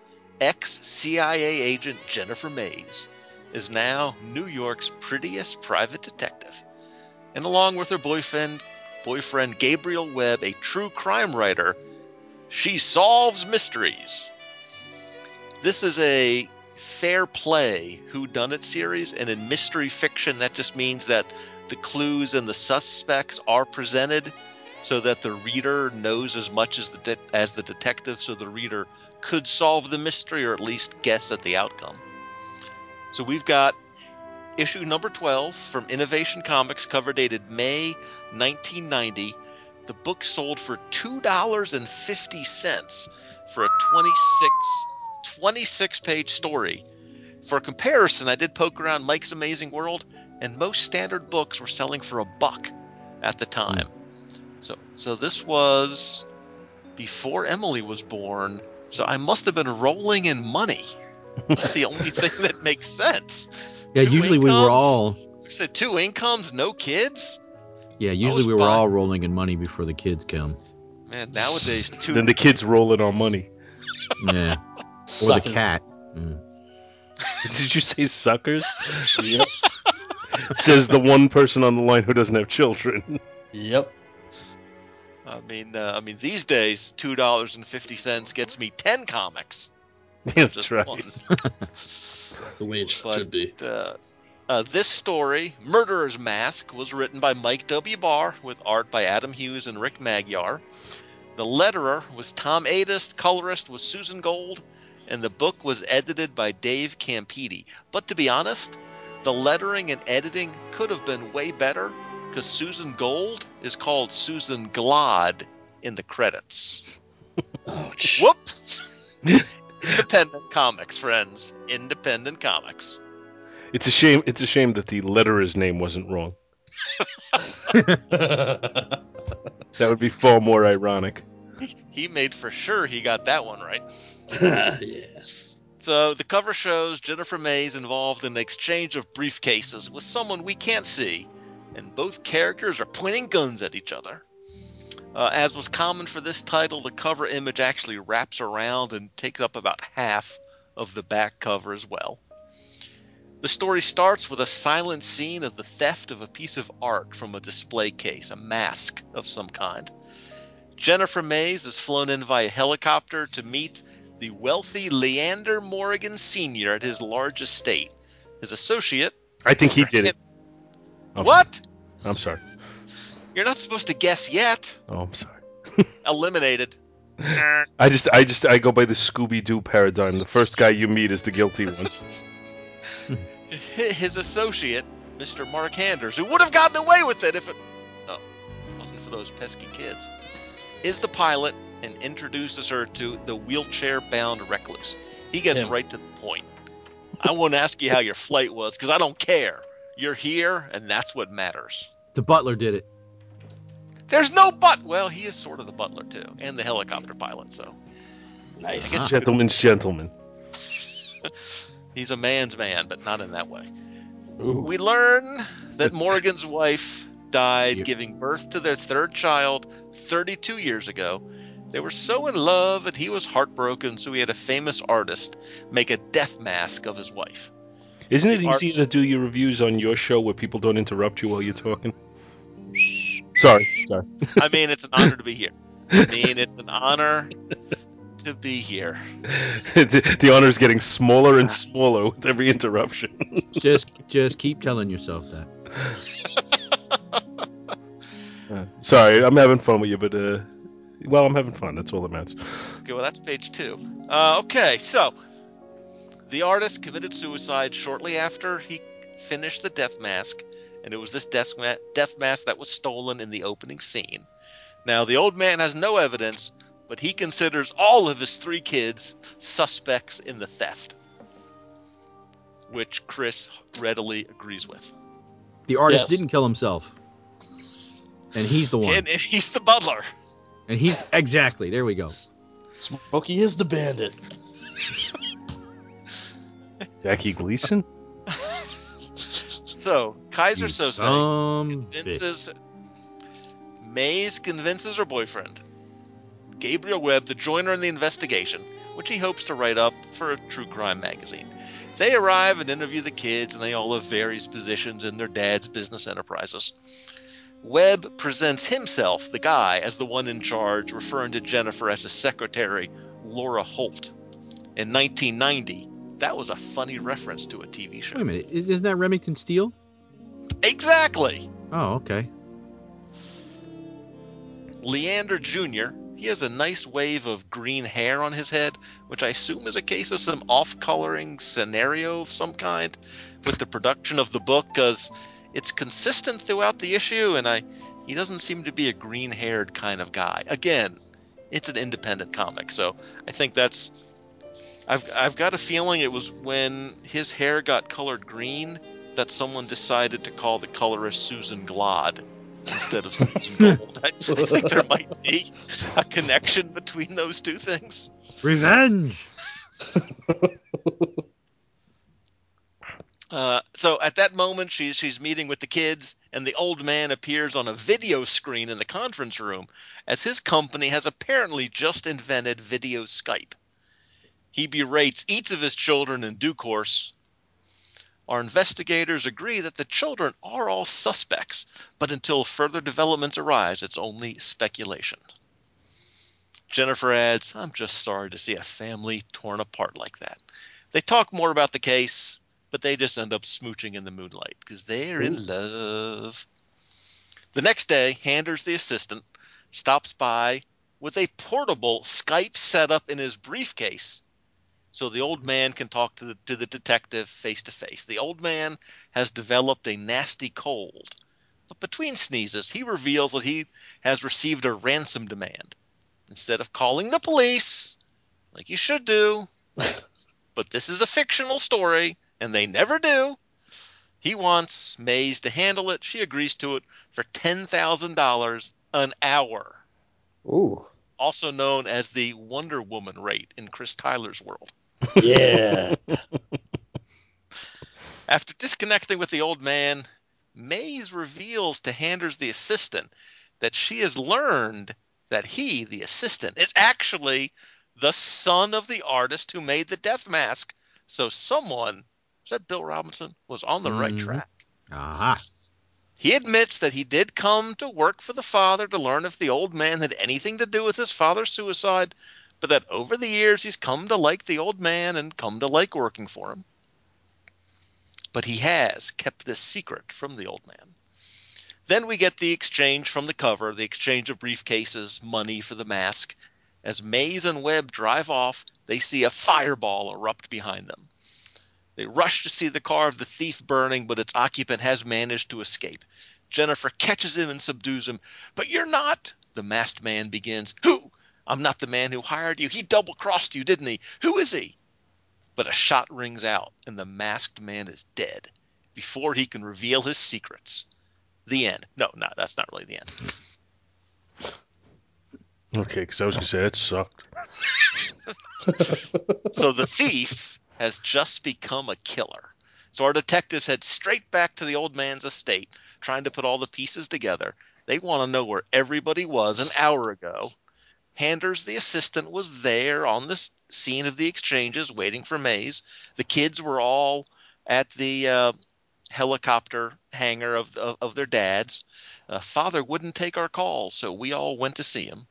ex CIA agent Jennifer Mays is now New York's prettiest private detective. And along with her boyfriend, boyfriend Gabriel Webb, a true crime writer, she solves mysteries. This is a fair play whodunit series, and in mystery fiction, that just means that the clues and the suspects are presented so that the reader knows as much as the de- as the detective, so the reader could solve the mystery or at least guess at the outcome. So we've got issue number 12 from Innovation Comics, cover dated May 1990. The book sold for $2.50 for a 26, 26 page story. For comparison, I did poke around Mike's Amazing World, and most standard books were selling for a buck at the time. So, so this was before Emily was born. So I must have been rolling in money. That's the only thing that makes sense. Yeah, Two usually we were all. I said two incomes, no kids. Yeah, usually we were fine. all rolling in money before the kids come. Man, nowadays two. Then the kids roll it on money. Yeah, or the cat. Mm. Did you say suckers? Yep. Says the one person on the line who doesn't have children. Yep. I mean, uh, I mean, these days, two dollars and fifty cents gets me ten comics. Yeah, That's right. The way it But- should be. uh, uh, this story, Murderer's Mask, was written by Mike W. Barr with art by Adam Hughes and Rick Magyar. The letterer was Tom Adist, colorist was Susan Gold, and the book was edited by Dave Campiti. But to be honest, the lettering and editing could have been way better because Susan Gold is called Susan Glad in the credits. Ouch. Whoops! Independent comics, friends. Independent comics. It's a shame. It's a shame that the letterer's name wasn't wrong. That would be far more ironic. He made for sure he got that one right. yeah. So the cover shows Jennifer Mays involved in an exchange of briefcases with someone we can't see, and both characters are pointing guns at each other. Uh, as was common for this title, the cover image actually wraps around and takes up about half of the back cover as well. The story starts with a silent scene of the theft of a piece of art from a display case, a mask of some kind. Jennifer Mays is flown in via helicopter to meet the wealthy Leander Morgan Sr. at his large estate. His associate. I think he did it. I'm oh, What? sorry. I'm sorry. You're not supposed to guess yet. Oh, I'm sorry. Eliminated. I just, I just, I go by the Scooby Doo paradigm. The first guy you meet is the guilty one. His associate, Mr. Mark Handers, who would have gotten away with it if it oh, wasn't for those pesky kids, is the pilot and introduces her to the wheelchair bound recluse. He gets Him. right to the point. I won't ask you how your flight was because I don't care. You're here, and that's what matters. The butler did it. There's no but. Well, he is sort of the butler too, and the helicopter pilot. So Nice. guess- Gentleman's gentleman. he's a man's man, but not in that way. Ooh. We learn that Morgan's wife died Yep. giving birth to their third child 32 years ago. They were so in love and he was heartbroken, so he had a famous artist make a death mask of his wife. Isn't it The art- easier to do your reviews on your show where people don't interrupt you while you're talking? Sorry, sorry. I mean, it's an honor to be here. I mean, it's an honor to be here. the the honor is getting smaller and smaller with every interruption. Just, just keep telling yourself that. Uh, sorry, I'm having fun with you, but uh, well, I'm having fun. That's all that matters. Okay, well, that's page two. Uh, okay, so the artist committed suicide shortly after he finished the death mask, and it was this death, ma- death mask that was stolen in the opening scene. Now, the old man has no evidence, but he considers all of his three kids suspects in the theft. which Chris readily agrees with. The artist Yes. didn't kill himself, and he's the one. And, and he's the butler. And he's exactly there. We go. Smokey is the bandit. Jackie Gleason. So Keyser Söze some bitch. convinces Mays convinces her boyfriend, Gabriel Webb, to join her in the investigation, which he hopes to write up for a true crime magazine. They arrive and interview the kids, and they all have various positions in their dad's business enterprises. Webb presents himself, the guy, as the one in charge, referring to Jennifer as his secretary, Laura Holt. In 1990, that was a funny reference to a TV show. Wait a minute. is- Isn't that Remington Steele? Exactly. Oh, okay. Leander Jr., he has a nice wave of green hair on his head, which I assume is a case of some off coloring scenario of some kind with the production of the book, because it's consistent throughout the issue, and I he doesn't seem to be a green haired kind of guy. Again, it's an independent comic, so I think that's I've I've got a feeling it was when his hair got colored green that someone decided to call the colorist Susan Glod instead of Susan Gold. I, I think there might be a connection between those two things. Revenge. Uh, so at that moment, she's she's meeting with the kids, and the old man appears on a video screen in the conference room, as his company has apparently just invented video Skype. He berates each of his children in due course. Our investigators agree that the children are all suspects, but until further developments arise, it's only speculation. Jennifer adds, I'm just sorry to see a family torn apart like that. They talk more about the case, but they just end up smooching in the moonlight because they're in love. The next day, Handers, the assistant, stops by with a portable Skype setup in his briefcase so the old man can talk to the, to the detective face to face. The old man has developed a nasty cold, but between sneezes, he reveals that he has received a ransom demand. Instead of calling the police, like you should do, but this is a fictional story, and they never do. He wants Mays to handle it. She agrees to it for $10,000 an hour, Ooh. also known as the Wonder Woman rate in Chris Tyler's world. Yeah. After disconnecting with the old man, Mays reveals to Handers, the assistant, that she has learned that he, the assistant, is actually the son of the artist who made the death mask. So someone, that Bill Robinson, was on the right Mhm. track. Aha. He admits that he did come to work for the father to learn if the old man had anything to do with his father's suicide, but that over the years he's come to like the old man and come to like working for him. But he has kept this secret from the old man. Then we get the exchange from the cover, the exchange of briefcases, money for the mask. As Mays and Webb drive off, they see a fireball erupt behind them. They rush to see the car of the thief burning, but its occupant has managed to escape. Jennifer catches him and subdues him. But you're not, the masked man begins. Who? I'm not the man who hired you. He double crossed you, didn't he? Who is he? But a shot rings out, and the masked man is dead before he can reveal his secrets. The end. No, no, that's not really the end. Okay, because I was gonna say that sucked. So the thief has just become a killer. So our detectives head straight back to the old man's estate, trying to put all the pieces together. They want to know where everybody was an hour ago. Handers, the assistant, was there on the scene of the exchanges, waiting for Mays. The kids were all at the uh, helicopter hangar of, of, of their dads. Uh, Father wouldn't take our calls, so we all went to see him.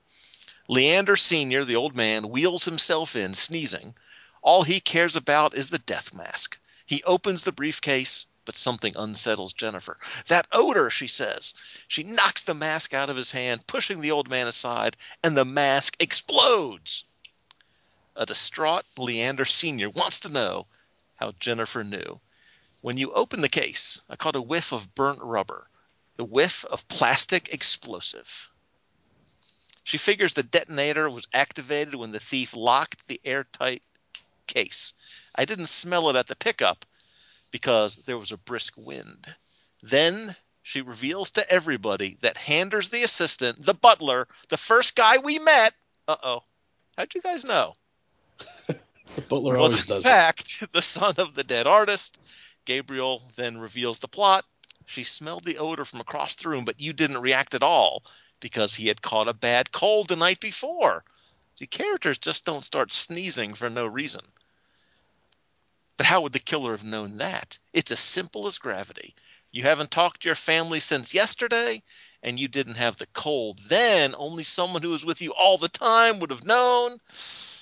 Leander Sr., the old man, wheels himself in, sneezing. All he cares about is the death mask. He opens the briefcase, but something unsettles Jennifer. That odor, she says. She knocks the mask out of his hand, pushing the old man aside, and the mask explodes. A distraught Leander Sr. wants to know how Jennifer knew. When you open the case, I caught a whiff of burnt rubber, the whiff of plastic explosive. She figures the detonator was activated when the thief locked the airtight case. I didn't smell it at the pickup, because there was a brisk wind. Then she reveals to everybody that Handers the assistant, the butler, the first guy we met. Uh oh. How'd you guys know? The butler was always in does it. fact the son of the dead artist. Gabriel then reveals the plot. She smelled the odor from across the room, but you didn't react at all because he had caught a bad cold the night before. See, characters just don't start sneezing for no reason. But how would the killer have known that? It's as simple as gravity. You haven't talked to your family since yesterday, and you didn't have the cold. Then only someone who was with you all the time would have known.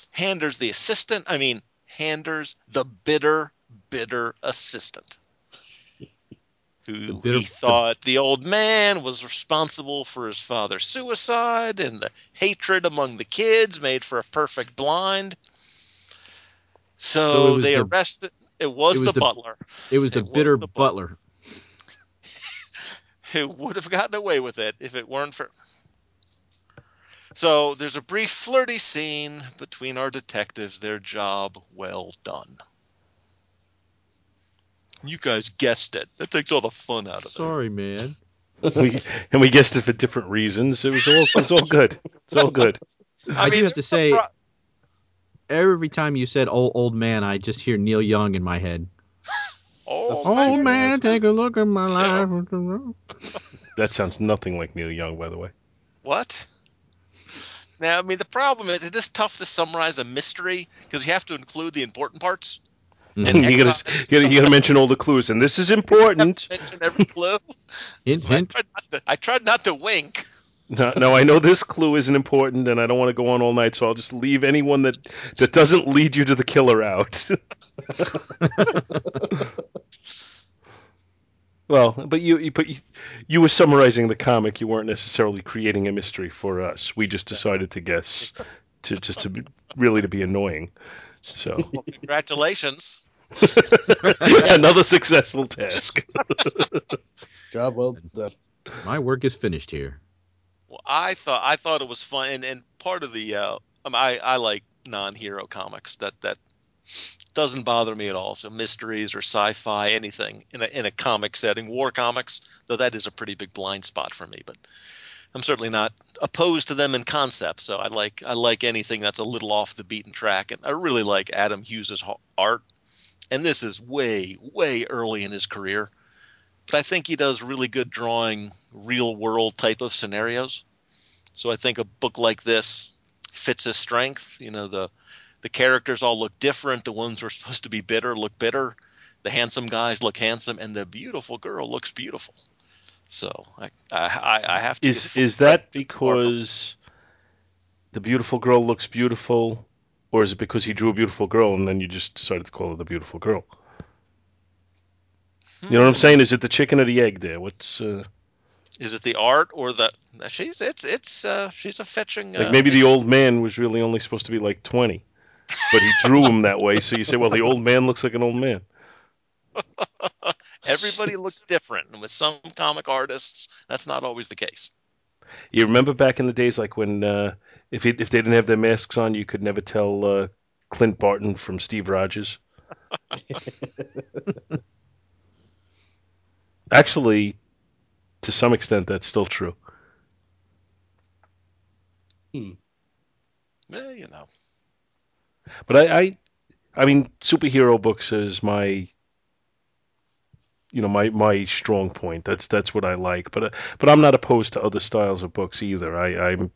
Handers the assistant. I mean, Handers the bitter, bitter assistant. Who bitter- he thought the old man was responsible for his father's suicide, and the hatred among the kids made for a perfect blind. So So, they the- arrested. It was, it was the, the- butler It was the It was bitter the butler. who would have gotten away with it if it weren't for. So there's a brief flirty scene between our detectives. Their job well done. You guys guessed it. That takes all the fun out of it. Sorry, man. we, and we guessed it for different reasons. It was all it was all good. It's all good. I, do have to say, pro- every time you said "old old man," I just hear Neil Young in my head. oh, Old man, man, take a look at my Self. life. That sounds nothing like Neil Young, by the way. What? Now, I mean, the problem is, it is tough to summarize a mystery because you have to include the important parts. Mm-hmm. And you gotta, you gotta you gotta mention all the clues, and this is important. Mention every clue. Hint, I tried, to, I tried not to wink. No, no, I know this clue isn't important, and I don't want to go on all night, so I'll just leave anyone that that doesn't lead you to the killer out. well, but you, you but you, you were summarizing the comic. You weren't necessarily creating a mystery for us. We just decided to guess, to just to be, really to be annoying. So Well, congratulations. another successful task. Job well done. My work is finished here. Well, I thought I thought it was fun, and, and part of the uh, I, mean, I I like non-hero comics. That that doesn't bother me at all. So mysteries or sci-fi, anything in a in a comic setting, war comics, though that is a pretty big blind spot for me. But I'm certainly not opposed to them in concept. So I like I like anything that's a little off the beaten track, and I really like Adam Hughes's art. And this is way way early in his career, but I think he does really good drawing real world type of scenarios. So I think a book like this fits his strength. You know, the the characters all look different. The ones who are supposed to be bitter look bitter. The handsome guys look handsome, and the beautiful girl looks beautiful. So I I, I have to. Is is that because the beautiful girl looks beautiful, or is it because he drew a beautiful girl and then you just decided to call her the beautiful girl? You know what I'm saying? Is it the chicken or the egg there? What's uh, Is it the art or the? She's it's it's uh, she's a fetching. like uh, maybe the old man was really only supposed to be like 20, but he drew him that way. So you say, well, the old man looks like an old man. Everybody looks different, and with some comic artists, that's not always the case. You remember back in the days, like when uh, if it, if they didn't have their masks on, you could never tell uh, Clint Barton from Steve Rogers. Actually, to some extent, that's still true. Eh, you know, But I, I, I mean, superhero books is my, you know, my my strong point. That's that's what I like. But uh, but I'm not opposed to other styles of books either. I I'm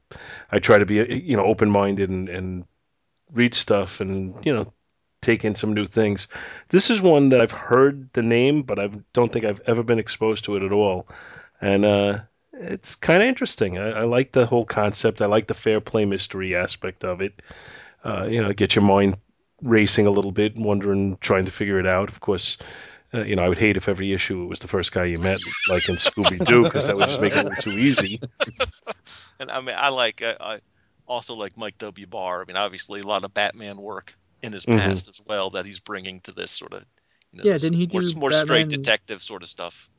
I try to be you know open minded and and read stuff and you know take in some new things. This is one that I've heard the name, but I don't think I've ever been exposed to it at all, and uh, it's kind of interesting. I, I like the whole concept. I like the fair play mystery aspect of it. Uh, you know, get your mind racing a little bit, wondering, trying to figure it out. Of course, uh, you know, I would hate if every issue it was the first guy you met, like in Scooby Doo, because that would just make it too easy. and I mean, I like uh, I also like Mike W. Barr. I mean, obviously, a lot of Batman work in his Mhm. past as well that he's bringing to this sort of. You know, Yeah, didn't he more, do more straight detective sort of stuff?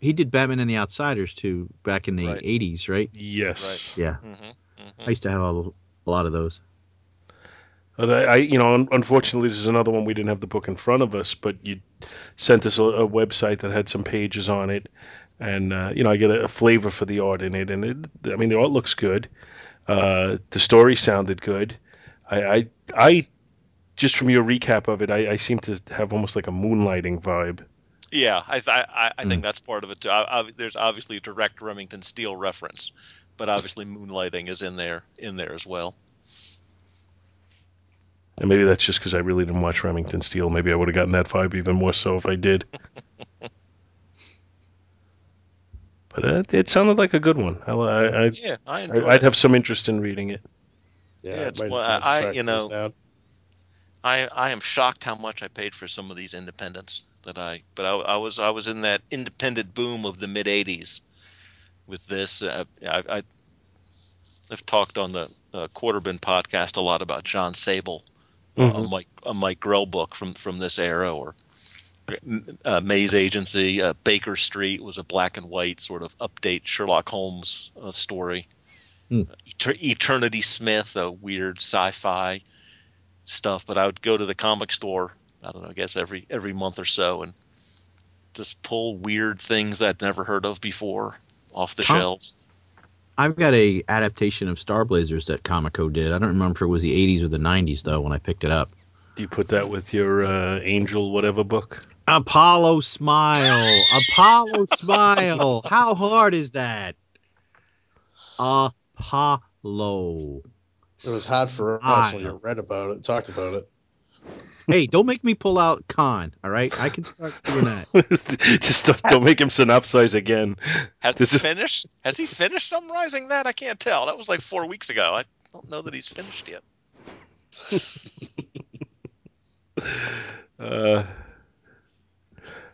He did Batman and the Outsiders too back in the Right. 80s, right? Yes. Yeah. hmm hmm I used to have a, a lot of those. But I, I, you know, unfortunately, this is another one we didn't have the book in front of us. But you sent us a, a website that had some pages on it, and uh, you know, I get a, a flavor for the art in it. And it, I mean, the art looks good. Uh, the story sounded good. I, I, I, just from your recap of it, I, I seem to have almost like a moonlighting vibe. Yeah, I th- I, I Hmm. think that's part of it too. I, I, there's obviously a direct Remington Steele reference, but obviously moonlighting is in there in there as well. And maybe that's just because I really didn't watch Remington Steele. Maybe I would have gotten that vibe even more so if I did. but uh, it sounded like a good one. I, I, I, Yeah, I enjoy I'd it. have some interest in reading it. Yeah, Yeah, it's might- one- I- you know, down. I I am shocked how much I paid for some of these independents that I but I, I was I was in that independent boom of the mid '80s with this. Uh, I, I I've talked on the uh, Quarterbin podcast a lot about Jon Sable, uh, a Mhm. Mike a Mike Grell book from from this era, or uh, Maze Agency. Uh, Baker Street was a black and white sort of update Sherlock Holmes uh, story. Eter- Eternity Smith, a weird sci-fi stuff. But I would go to the comic store. I don't know. I guess every every month or so, and just pull weird things I'd never heard of before off the Tom- shelves. I've got a adaptation of Star Blazers that Comico did. I don't remember if it was the 80s or the 90s though when I picked it up. Do you put that with your uh, Angel whatever book? Apollo Smile. Apollo Smile. How hard is that? Apollo. It was hot for us when you read about it, talked about it. Hey, don't make me pull out con, all right? I can start doing that. Just don't, don't make him synopsize again. Has This he is- finished? Has he finished summarizing that? I can't tell. That was like four weeks ago. I don't know that he's finished yet. Uh,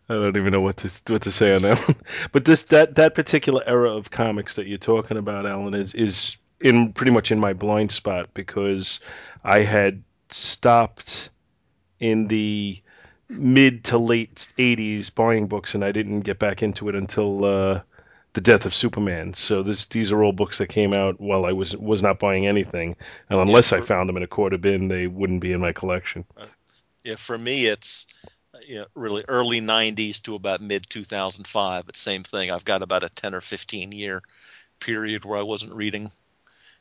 I don't even know what to what to say on that one. But this that that particular era of comics that you're talking about, Alan, is is in pretty much in my blind spot because I had stopped in the mid to late 80s buying books and I didn't get back into it until uh, the death of Superman. So this these are all books that came out while I was was not buying anything, and unless I for- found them in a quarter bin, they wouldn't be in my collection. Yeah, for me, it's uh, you know, really early '90s to about mid 2005. But same thing. I've got about a 10 or 15 year period where I wasn't reading,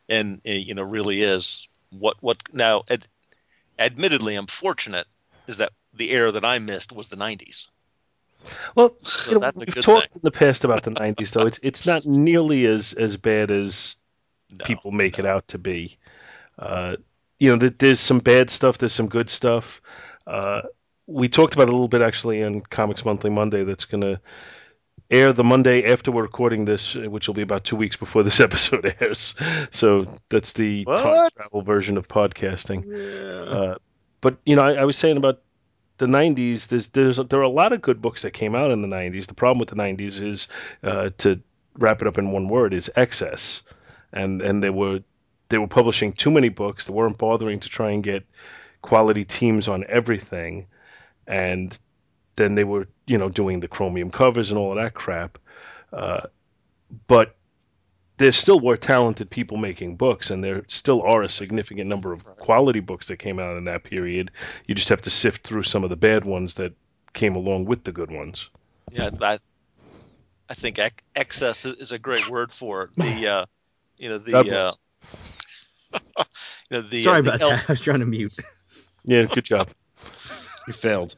and uh, you know, really is what what now. Ad, admittedly, I'm fortunate is that the era that I missed was the '90s. Well, So you know, we've talked thing. in the past about the '90s, though. It's it's not nearly as as bad as No, people make it out to be. Uh, you know, th- there's some bad stuff. There's some good stuff. Uh, we talked about it a little bit actually on Comics Monthly Monday. That's going to air the Monday after we're recording this, which will be about two weeks before this episode airs. So that's the time travel version of podcasting. Uh, but you know, I, I was saying about the '90s. There's there's there are a lot of good books that came out in the '90s. The problem with the '90s is uh, to wrap it up in one word is excess, and and they were they were publishing too many books. They weren't bothering to try and get quality teams on everything, and then they were you know doing the chromium covers and all of that crap. Uh, but there still were talented people making books, and there still are a significant number of quality books that came out in that period. You just have to sift through some of the bad ones that came along with the good ones. Yeah, I, I think ec- excess is- is a great word for it. The uh, you know the uh, you know the Sorry uh, the about L- that. I was trying to mute. Yeah, good job. You failed.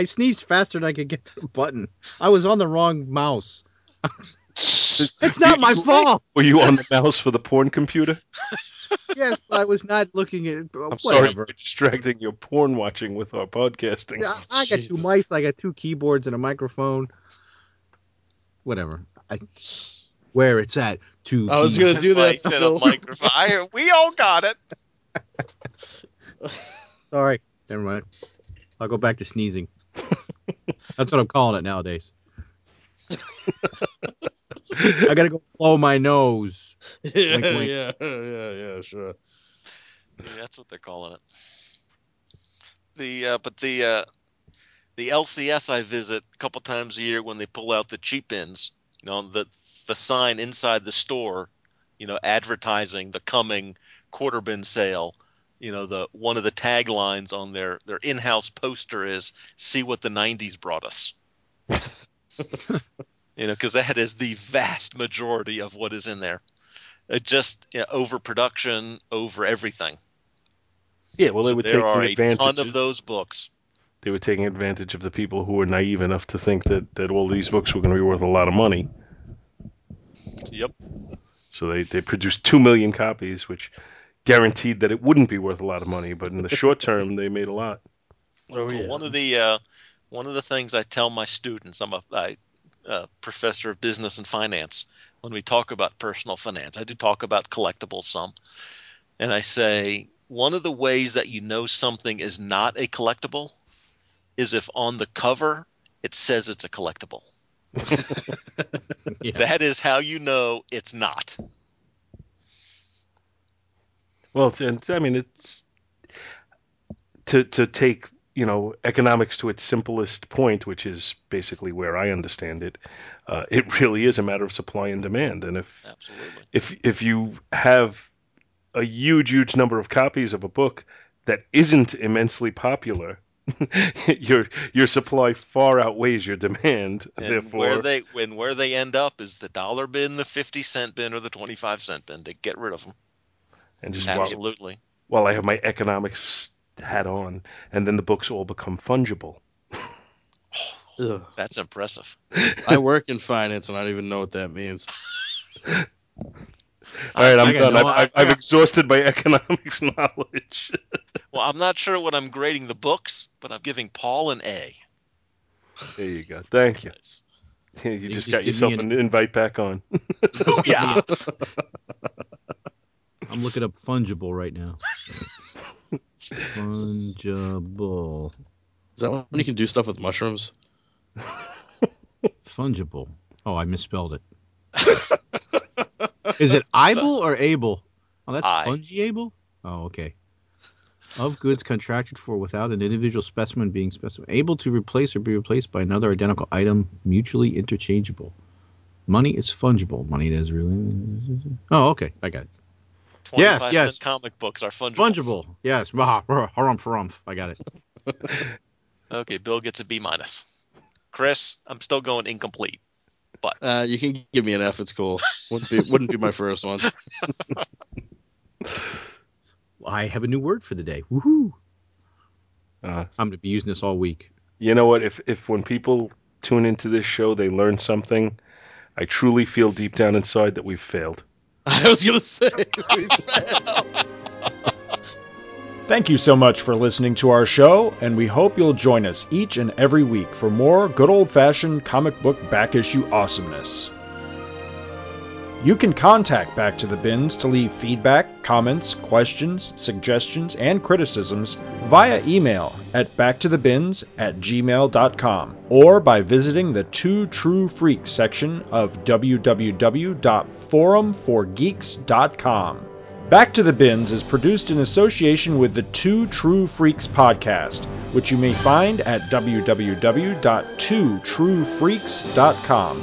I sneezed faster than I could get to the button. I was on the wrong mouse. It's not my fault. Were you on the mouse for the porn computer? Yes, but I was not looking at. I'm sorry for distracting your porn watching with our podcasting. Yeah, I got two mice. I got two keyboards and a microphone. Whatever. I, where it's at. Two. I was gonna do that. mics and a microphone. I, we all got it. Sorry. Never mind. I'll go back to sneezing. That's what I'm calling it nowadays. I gotta go blow my nose. yeah, Wink, wink. yeah, yeah, yeah, sure. Yeah, that's what they're calling it. The uh, but the uh, the LCS I visit a couple times a year when they pull out the cheap bins. You know the the sign inside the store, you know, advertising the coming quarter bin sale. You know the one of the taglines on their their in-house poster is "See what the '90s brought us." you know, because that is the vast majority of what is in there. It just you know, overproduction, over everything. Yeah, well, they So were there taking are a ton of those books. They were taking advantage of the people who were naive enough to think that, that all these books were going to be worth a lot of money. Yep. So they, they produced two million copies, which guaranteed that it wouldn't be worth a lot of money. But in the short term, they made a lot. Oh Well, yeah. One of the uh, one of the things I tell my students, I'm a I, uh, professor of business and finance. When we talk about personal finance, I do talk about collectibles some, and I say one of the ways that you know something is not a collectible is if on the cover it says it's a collectible. Yeah. That is how you know it's not. Well, it's, and, I mean, it's to to take you know economics to its simplest point, which is basically where I understand it. Uh, it really is a matter of supply and demand, and if Absolutely. if if you have a huge huge number of copies of a book that isn't immensely popular your your supply far outweighs your demand And therefore where they when where they end up is the dollar bin, the fifty cent bin, or the twenty five cent bin. To get rid of them. And just Absolutely. while i have my economics hat on and then the books all become fungible oh, Ugh. That's impressive. I work in finance and I don't even know what that means. all right I i'm got done no- I've, I- I've, I've exhausted my economics knowledge Well, I'm not sure what I'm grading the books, but I'm giving Paul an A. there you go thank you Nice. you, You just just got yourself me an invite back on Oh yeah. I'm looking up fungible right now. Fungible. Is that when you can do stuff with mushrooms? Fungible. Oh, I misspelled it. Is it Able or Able? Oh, that's I. fungiable. Oh, okay. Of goods contracted for without an individual specimen being specified, able to replace or be replaced by another identical item, mutually interchangeable. Money is fungible. Money is really. Oh, okay. I got it. 25 Yes, yes. cent comic books are fungible. Fungible. Yes. Rah, rah, Harumph, harumph. I got it. Okay, Bill gets a B minus. Chris, I'm still going incomplete. Uh, you can give me an F. It's cool. Wouldn't be wouldn't be my first one. I have a new word for the day. Woohoo! uh, I'm going to be using this all week. you know what if if when people tune into this show they learn something i truly feel deep down inside that we've failed I was gonna say. Thank you so much for listening to our show, and we hope you'll join us each and every week for more good old fashioned comic book back issue awesomeness. You can contact Back to the Bins to leave feedback, comments, questions, suggestions, and criticisms via email at backtothebins at gmail.com or by visiting the Two True Freaks section of www.forumforgeeks.com. Back to the Bins is produced in association with the Two True Freaks podcast, which you may find at www.twotruefreaks.com